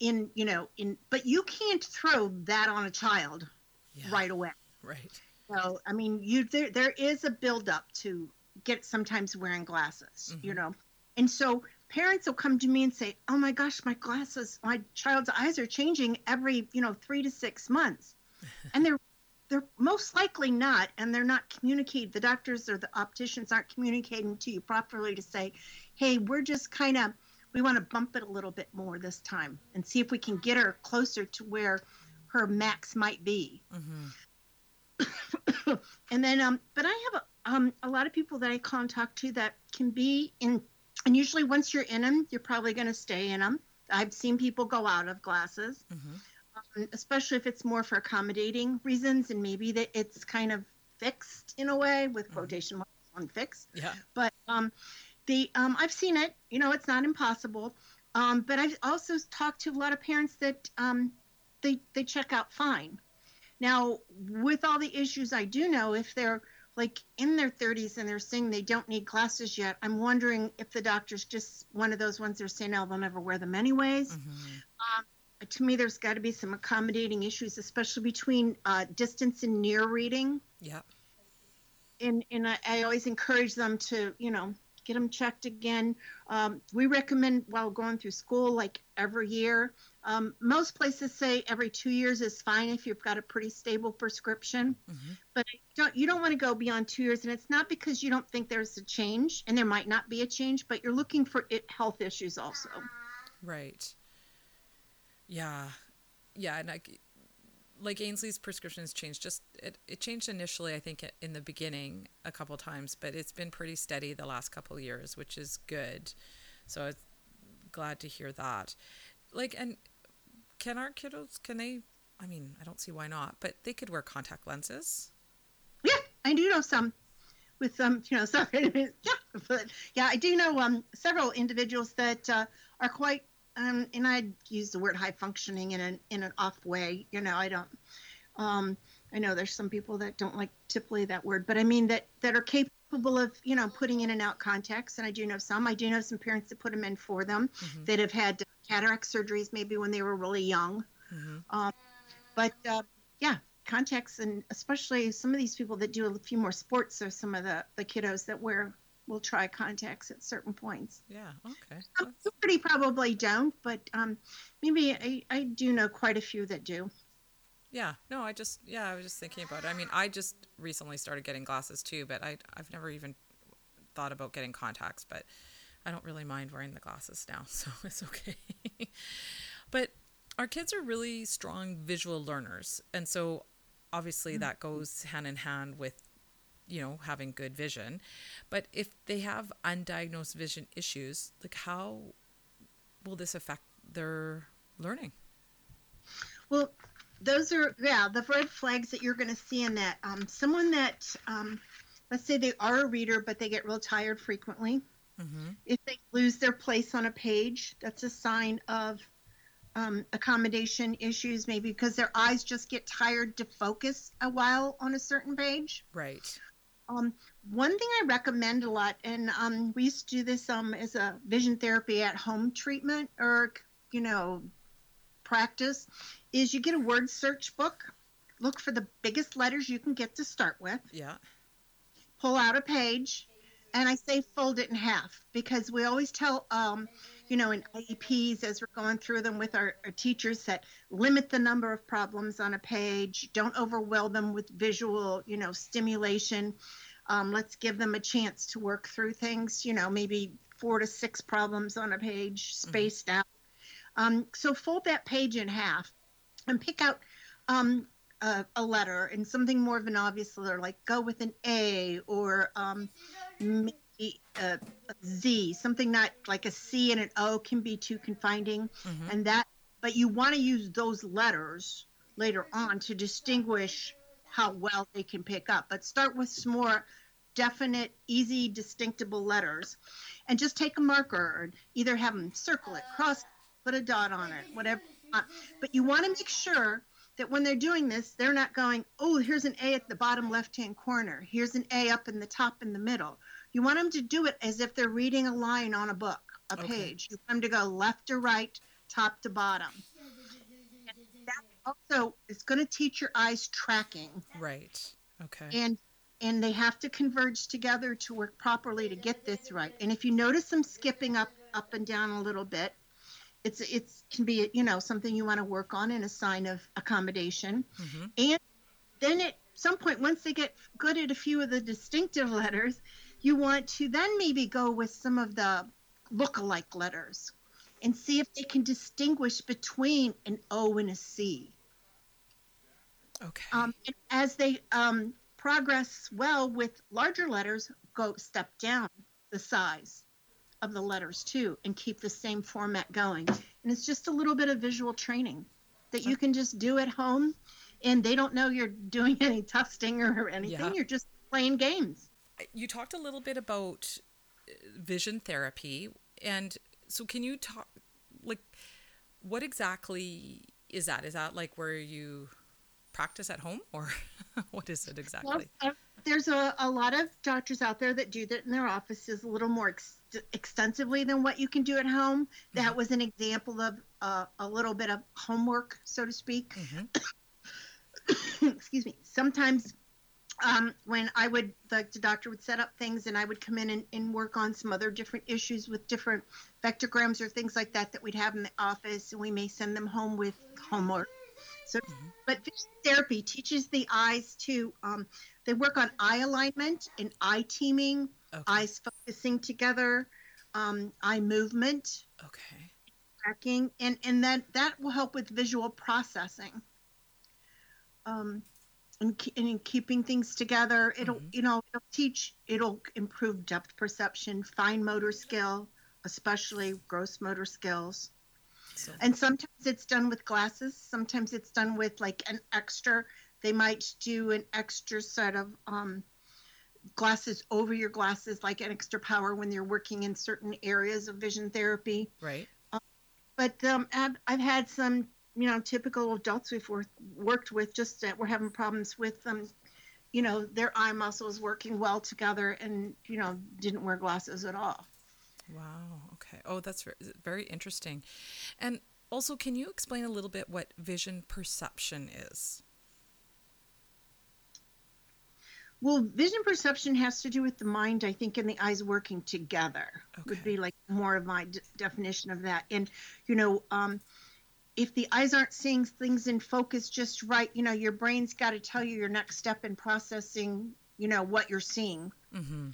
in, you know, in, but you can't throw that on a child yeah. right away. Right. So, I mean, you, there, there is a buildup to get sometimes wearing glasses, mm-hmm. you know, and so parents will come to me and say, "Oh my gosh, my glasses, my child's eyes are changing every, you know, 3 to 6 months." and they're they're most likely not and they're not communicating the doctors or the opticians aren't communicating to you properly to say hey we're just kind of we want to bump it a little bit more this time and see if we can get her closer to where her max might be mm-hmm. and then um but i have a, um, a lot of people that i contact to that can be in and usually once you're in them you're probably going to stay in them i've seen people go out of glasses mm-hmm um, especially if it's more for accommodating reasons and maybe that it's kind of fixed in a way with mm-hmm. quotation marks on fixed. Yeah. But um, the um, I've seen it. You know, it's not impossible. Um, but I've also talked to a lot of parents that um, they they check out fine. Now, with all the issues I do know, if they're like in their 30s and they're saying they don't need glasses yet, I'm wondering if the doctor's just one of those ones they're saying, "Oh, they'll never wear them anyways." Mm-hmm. Um, to me, there's got to be some accommodating issues, especially between uh, distance and near reading. Yeah. And and I, I, always encourage them to, you know, get them checked again. Um, we recommend while going through school, like every year. Um, most places say every two years is fine if you've got a pretty stable prescription, mm-hmm. but don't, you don't want to go beyond two years. And it's not because you don't think there's a change, and there might not be a change, but you're looking for it, health issues also. Right. Yeah, yeah, and I, like Ainsley's prescriptions changed. Just it, it changed initially, I think, in the beginning a couple times, but it's been pretty steady the last couple years, which is good. So I'm glad to hear that. Like, and can our kiddos? Can they? I mean, I don't see why not, but they could wear contact lenses. Yeah, I do know some with some, you know, sorry, yeah, but yeah, I do know um several individuals that uh, are quite um, and I'd use the word high functioning in an in an off way. You know, I don't. Um, I know there's some people that don't like to play that word, but I mean that that are capable of you know putting in and out contacts. And I do know some. I do know some parents that put them in for them mm-hmm. that have had cataract surgeries maybe when they were really young. Mm-hmm. Um, but uh, yeah, contacts and especially some of these people that do a few more sports are some of the the kiddos that wear will try contacts at certain points. Yeah, okay. Some pretty probably don't, but um, maybe I, I do know quite a few that do. Yeah, no, I just yeah, I was just thinking about it. I mean, I just recently started getting glasses too, but I I've never even thought about getting contacts, but I don't really mind wearing the glasses now, so it's okay. but our kids are really strong visual learners, and so obviously mm-hmm. that goes hand in hand with you know having good vision but if they have undiagnosed vision issues like how will this affect they're learning. Well, those are yeah the red flags that you're going to see in that. Um, someone that um, let's say they are a reader but they get real tired frequently. Mm-hmm. If they lose their place on a page, that's a sign of um, accommodation issues, maybe because their eyes just get tired to focus a while on a certain page. Right. Um, one thing I recommend a lot, and um, we used to do this um, as a vision therapy at home treatment or, you know, practice, is you get a word search book, look for the biggest letters you can get to start with, Yeah. pull out a page, and I say fold it in half because we always tell, um, you know, in IEPs as we're going through them with our, our teachers that limit the number of problems on a page, don't overwhelm them with visual, you know, stimulation. Um, let's give them a chance to work through things, you know, maybe four to six problems on a page spaced out. Um, so fold that page in half and pick out um, a, a letter and something more of an obvious letter, like go with an A or um, maybe a, a Z, something not like a C and an O can be too confining. Mhm. And that, but you want to use those letters later on to distinguish how well they can pick up. But start with some more definite, easy, distinctible letters and just take a marker and either have them circle it, cross, it, put a dot on it, whatever. you want. But you want to make sure that when they're doing this, they're not going, oh, here's an A at the bottom left hand corner. Here's an A up in the top in the middle. You want them to do it as if they're reading a line on a book, a Okay. page. You want them to go left to right, top to bottom. And that also is going to teach your eyes tracking Right. Okay. and and they have to converge together to work properly to get this right. And if you notice them skipping up up and down a little bit, it's it's can be you know something you want to work on and a sign of accommodation. Mhm. And then at some point, once they get good at a few of the distinctive letters, you want to then maybe go with some of the look-alike letters and see if they can distinguish between an O and a C. Okay. Um, and as they um, progress well with larger letters, go step down the size of the letters too, and keep the same format going. And it's just a little bit of visual training that you can just do at home, and they don't know you're doing any testing or anything. Yeah. You're just playing games. you talked a little bit about uh, vision therapy and so can you talk like what exactly is that is that like where you practice at home or what is it exactly Well, uh, there's a, a lot of doctors out there that do that in their offices a little more ex- extensively than what you can do at home. That Mhm. was an example of uh, a little bit of homework, so to speak. Mhm. Excuse me. Sometimes um, when I would, the, the doctor would set up things and I would come in and, and work on some other different issues with different vectograms or things like that that we'd have in the office, and we may send them home with homework. So, Mhm. but vision therapy teaches the eyes to, um, they work on eye alignment and eye teaming, okay eyes focusing together, um, eye movement, okay tracking, and and that that will help with visual processing. Um, and, ke- and in keeping things together, it'll Mhm. you know it'll teach it'll improve depth perception, fine motor skill, especially gross motor skills. so And sometimes it's done with glasses. Sometimes it's done with like an extra. They might do an extra set of um, glasses over your glasses, like an extra power when you're working in certain areas of vision therapy. right. But um, I've, I've had some, you know, typical adults we've worked, worked with just that we're having problems with them, you know, their eye muscles working well together and, you know, didn't wear glasses at all. wow. Okay. Oh that's very interesting. And also can you explain a little bit what vision perception is Well, vision perception has to do with the mind, I think, and the eyes working together would be like more of my d- definition of that. And, you know, um, if the eyes aren't seeing things in focus just right, you know, your brain's got to tell you your next step in processing, you know, what you're seeing. mm-hmm.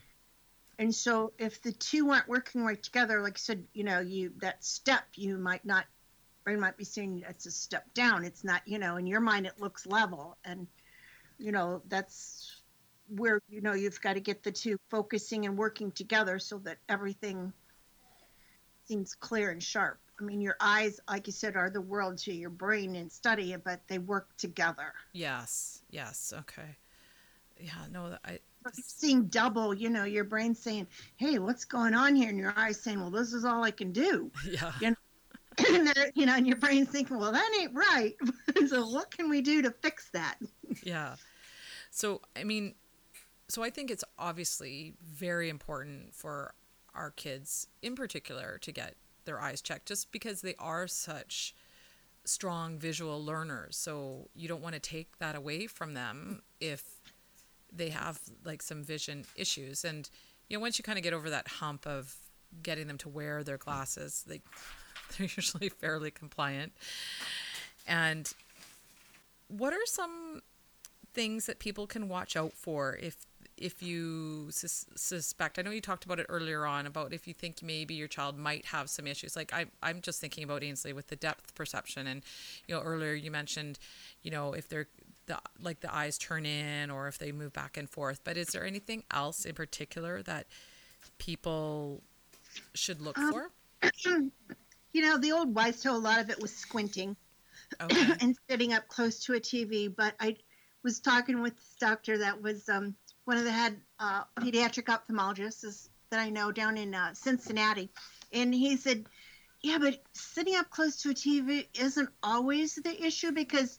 And so if the two aren't working right together, like I said, you know, you that step you might not brain might be saying it's a step down. It's not, you know, in your mind it looks level. And, you know, that's where, you know, you've got to get the two focusing and working together so that everything seems clear and sharp. I mean, your eyes, like you said, are the world to your brain and study it, but they work together. Yes. Yes. Okay. Yeah. No. I. Seeing double, you know, your brain saying, "Hey, what's going on here?" and your eyes saying, "Well, this is all I can do." Yeah. You know? and you know, and your brain's thinking, "Well, that ain't right." so, what can we do to fix that? yeah. So, I mean, so I think it's obviously very important for our kids in particular to get their eyes checked just because they are such strong visual learners. So you don't want to take that away from them if they have like some vision issues. And you know, once you kind of get over that hump of getting them to wear their glasses, they they're usually fairly compliant. And what are some things that people can watch out for if if you sus- suspect i know you talked about it earlier on about if you think maybe your child might have some issues like I, i'm just thinking about ainsley with the depth perception and you know earlier you mentioned you know if they're the like the eyes turn in or if they move back and forth but is there anything else in particular that people should look um, for you know the old wise tale a lot of it was squinting okay. and sitting up close to a tv but i was talking with this doctor that was um, one of the head uh, pediatric ophthalmologists that I know down in uh, Cincinnati, and he said, "Yeah, but sitting up close to a TV isn't always the issue because."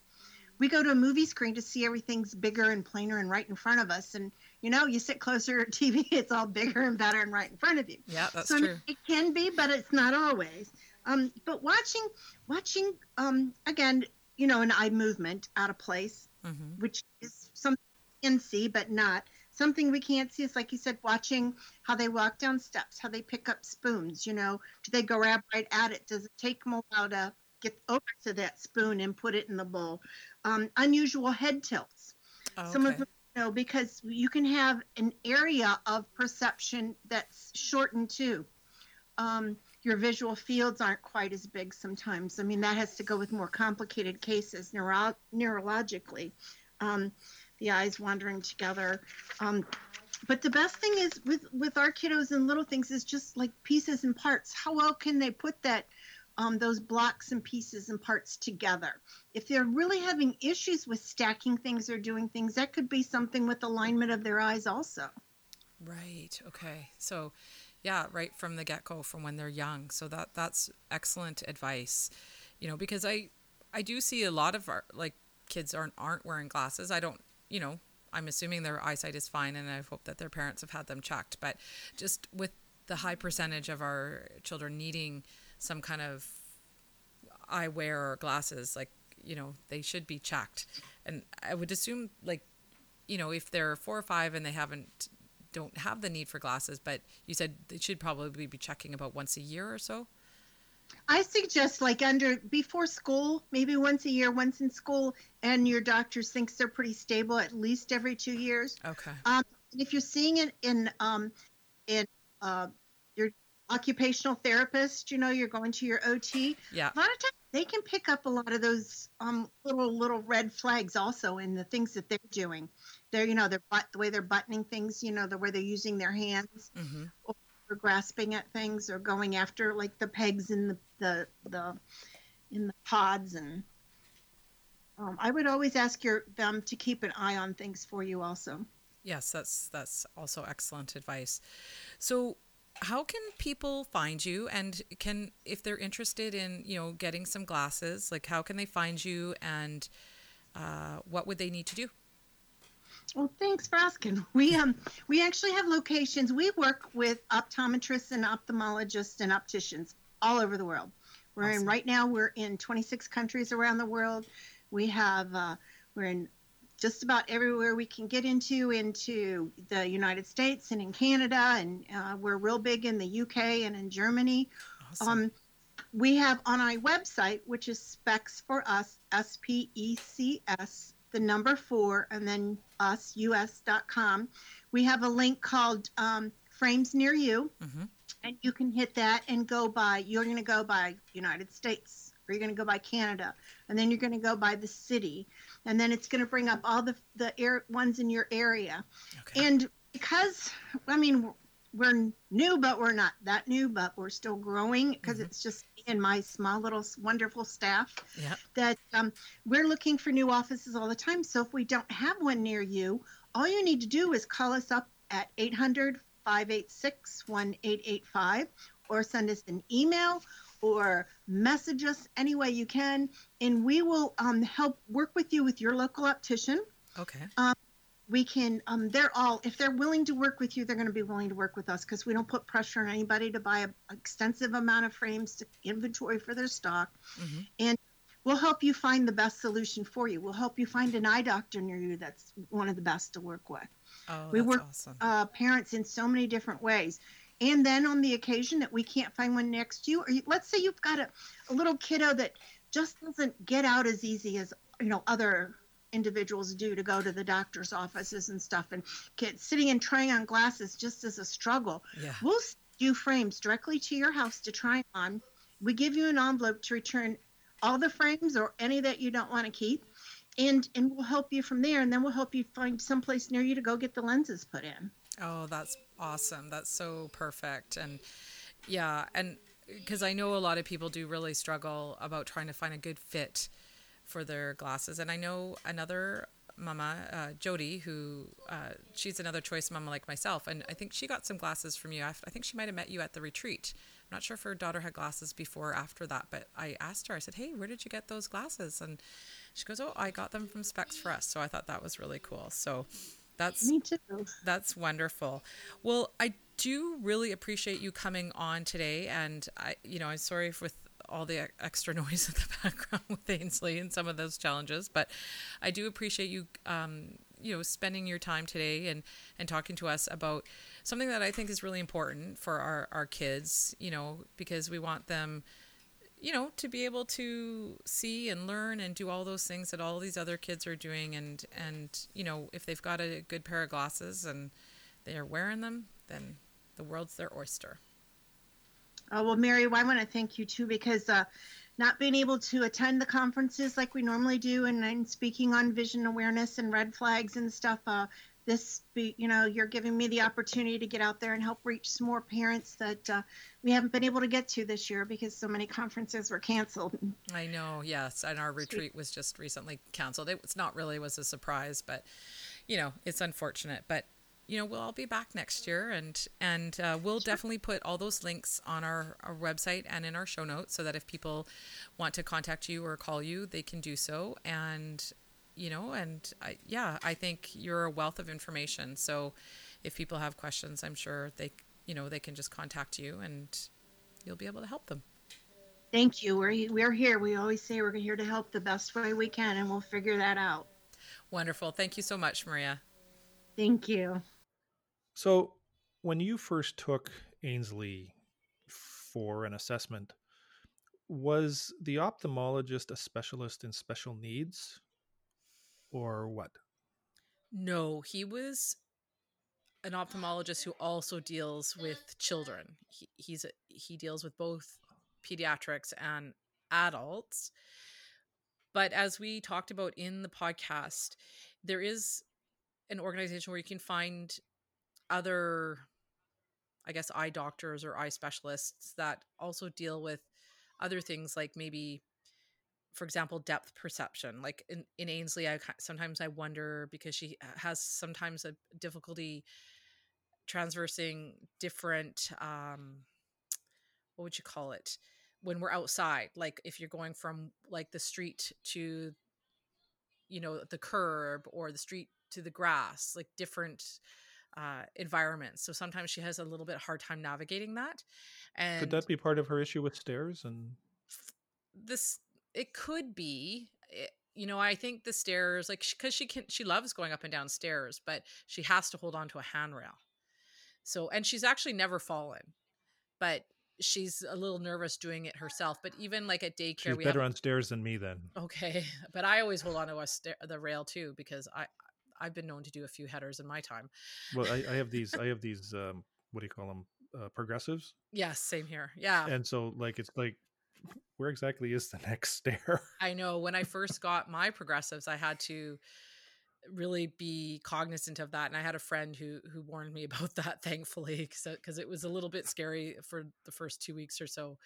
We go to a movie screen to see everything's bigger and plainer and right in front of us. And you know, you sit closer to TV, it's all bigger and better and right in front of you. Yeah, that's so true. It can be, but it's not always. Um, but watching, watching, um, again, you know, an eye movement out of place mm-hmm. which is something we can see but not something we can't see is like you said watching how they walk down steps how they pick up spoons you know do they grab right at it? Does it take them a while to get over to that spoon and put it in the bowl? Um, unusual head tilts. Oh, some of them you know because you can have an area of perception that's shortened too. Um, your visual fields aren't quite as big sometimes. I mean, that has to go with more complicated cases neuro- neurologically. Um, the eyes wandering together. Um, but the best thing is with with our kiddos and little things is just like pieces and parts. How well can they put that um, those blocks and pieces and parts together? If they're really having issues with stacking things or doing things, that could be something with alignment of their eyes also. Right. Okay. So yeah, right from the get go, from when they're young. So that that's excellent advice. You know, because I I do see a lot of our like kids aren't aren't wearing glasses. I don't, you know, I'm assuming their eyesight is fine, and I hope that their parents have had them checked. But just with the high percentage of our children needing some kind of eyewear or glasses, like you know, they should be checked. And I would assume, like, you know, if they're four or five and they haven't don't have the need for glasses, but you said they should probably be checking about once a year or so. I suggest like under before school, maybe once a year, once in school, and your doctor thinks they're pretty stable at least every two years. Okay. Um, if you're seeing it in um, in uh, your occupational therapist, you know, you're going to your OT. Yeah. A lot of times they can pick up a lot of those um, little little red flags also in the things that they're doing they're you know they're the way they're buttoning things you know the way they're using their hands mm-hmm. or grasping at things or going after like the pegs in the the, the in the pods and um, I would always ask your them to keep an eye on things for you also. Yes, that's that's also excellent advice. So how can people find you and can if they're interested in you know getting some glasses like how can they find you and uh, what would they need to do well, thanks for asking. We um we actually have locations. We work with optometrists and ophthalmologists and opticians all over the world. We're awesome. in right now. We're in 26 countries around the world. We have uh, we're in just about everywhere we can get into into the United States and in Canada, and uh, we're real big in the UK and in Germany. Awesome. Um, we have on our website, which is Specs for Us, S P E C S the number four, and then us, us.com. We have a link called um, Frames Near You, mm-hmm. and you can hit that and go by, you're going to go by United States, or you're going to go by Canada, and then you're going to go by the city, and then it's going to bring up all the, the air, ones in your area. Okay. And because, I mean, we're new, but we're not that new, but we're still growing because mm-hmm. it's just and my small little wonderful staff Yeah. that um, we're looking for new offices all the time. So if we don't have one near you, all you need to do is call us up at 800 586 1885 or send us an email or message us any way you can. And we will um, help work with you with your local optician. Okay. We can, um, they're all, if they're willing to work with you, they're going to be willing to work with us because we don't put pressure on anybody to buy an extensive amount of frames to inventory for their stock. hmm We'll help you find the best solution for you. We'll help you find an eye doctor near you that's one of the best to work with. Oh, We work- awesome. Uh, parents in so many different ways. And then on the occasion that we can't find one next to you, or you, let's say you've got a, a little kiddo that just doesn't get out as easy as you know other individuals do to go to the doctor's offices and stuff, and kids sitting and trying on glasses just as a struggle. yeah. We'll send you frames directly to your house to try on. We give you an envelope to return all the frames or any that you don't want to keep. And, and we'll help you from there, and then we'll help you find someplace near you to go get the lenses put in. Oh, that's awesome. That's so perfect. And yeah, and because I know a lot of people do really struggle about trying to find a good fit for their glasses. And I know another mama, uh, Jody, who uh, she's another choice mama like myself. And I think she got some glasses from you. I think she might have met you at the retreat. I'm not sure if her daughter had glasses before or after that, but I asked her, I said, hey, where did you get those glasses? And she goes, oh, I got them from Specs for Us. So I thought that was really cool. So that's Me too. that's wonderful. Well, I do really appreciate you coming on today, and I, you know, I'm sorry with all the extra noise in the background with Ainsley and some of those challenges, but I do appreciate you, um, you know, spending your time today and and talking to us about something that I think is really important for our our kids, you know, because we want them you know to be able to see and learn and do all those things that all these other kids are doing and and you know if they've got a good pair of glasses and they're wearing them then the world's their oyster Oh, well, Mary, I want to thank you too because uh, not being able to attend the conferences like we normally do and, and speaking on vision awareness and red flags and stuff, uh, this, be, you know, you're giving me the opportunity to get out there and help reach some more parents that uh, we haven't been able to get to this year because so many conferences were canceled. i know yes and our retreat was just recently canceled it was not really was a surprise but you know it's unfortunate but you know we'll all be back next year and and uh, we'll definitely put all those links on our, our website and in our show notes so that if people want to contact you or call you they can do so and you know and I, yeah i think you're a wealth of information so if people have questions i'm sure they you know they can just contact you and you'll be able to help them Thank you. We're, we're here. We always say we're here to help the best way we can, and we'll figure that out. wonderful thank you so much maria Thank you. So, when you first took Ainsley for an assessment, was the ophthalmologist a specialist in special needs or what? No, he was an ophthalmologist who also deals with children. He, he's a, he deals with both pediatrics and adults. But as we talked about in the podcast, there is an organization where you can find other I guess eye doctors or eye specialists that also deal with other things like maybe for example depth perception. Like in, in ainsley i sometimes i wonder because she has sometimes a difficulty transversing different um what would you call it? When we're outside like if you're going from like the street to you know the curb or the street to the grass like different uh environments so sometimes she has a little bit hard time navigating that and Could that be part of her issue with stairs and this it could be it, you know i think the stairs like because she can she loves going up and down stairs but she has to hold on to a handrail so and she's actually never fallen but she's a little nervous doing it herself but even like at daycare she's we better have on stairs than me then? okay but i always hold on to a stair the rail too because i i've been known to do a few headers in my time Well, I, I have these. I have these. Um, what do you call them? Uh, progressives. yes same here yeah And so, like, it's like, where exactly is the next stair? I know when I first got my progressives, I had to really be cognizant of that and i had a friend who who warned me about that thankfully because it was a little bit scary for the first two weeks or so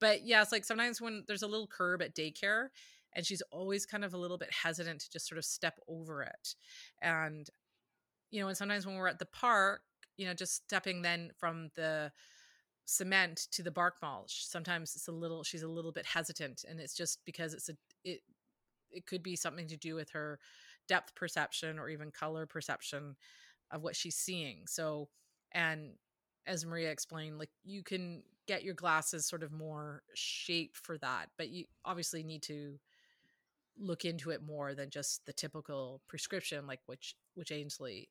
but yeah like sometimes when there's a little curb at daycare and she's always kind of a little bit hesitant to just sort of step over it. And you know and sometimes when we're at the park you know just stepping then from the cement to the bark mulch sometimes it's a little she's a little bit hesitant and it's just because it's a it it could be something to do with her depth perception or even color perception of what she's seeing. So and as maria explained like you can get your glasses sort of more shaped for that but you obviously need to look into it more than just the typical prescription like which which ainsley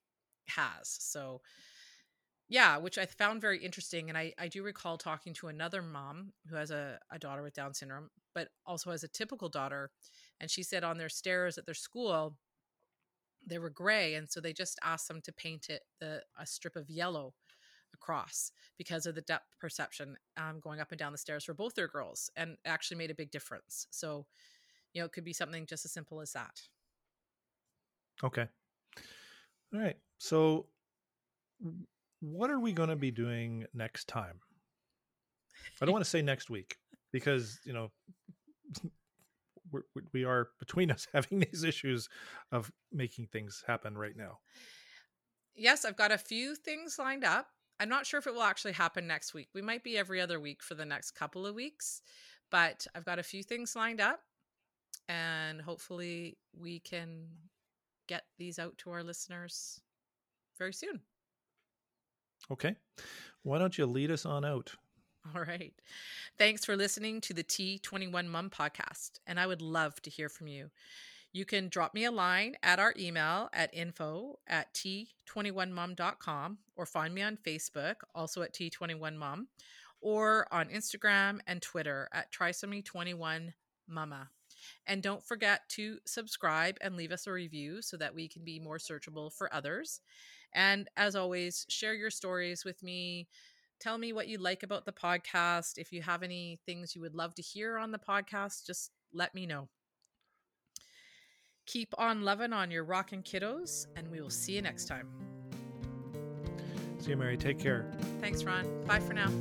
has. So yeah which i found very interesting and i, I do recall talking to another mom who has a, a daughter with down syndrome but also has a typical daughter and she said on their stairs at their school they were gray and so they just asked them to paint it the a strip of yellow across because of the depth perception um, going up and down the stairs for both their girls and actually made a big difference. So you know it could be something just as simple as that okay all right so what are we going to be doing next time? I don't want to say next week because, you know, we're, we are between us having these issues of making things happen right now. Yes, I've got a few things lined up. I'm not sure if it will actually happen next week. We might be every other week for the next couple of weeks, but I've got a few things lined up and hopefully we can get these out to our listeners very soon. Okay. Why don't you lead us on out? All right. Thanks for listening to the T21 Mom podcast. And I would love to hear from you. You can drop me a line at our email at info at t21mom.com or find me on Facebook, also at T21mom, or on Instagram and Twitter at trisomy21mama. And don't forget to subscribe and leave us a review so that we can be more searchable for others. And as always, share your stories with me. Tell me what you like about the podcast. If you have any things you would love to hear on the podcast, just let me know. Keep on loving on your rockin' kiddos, and we will see you next time. See you, Mary. Take care. Thanks, Ron. Bye for now.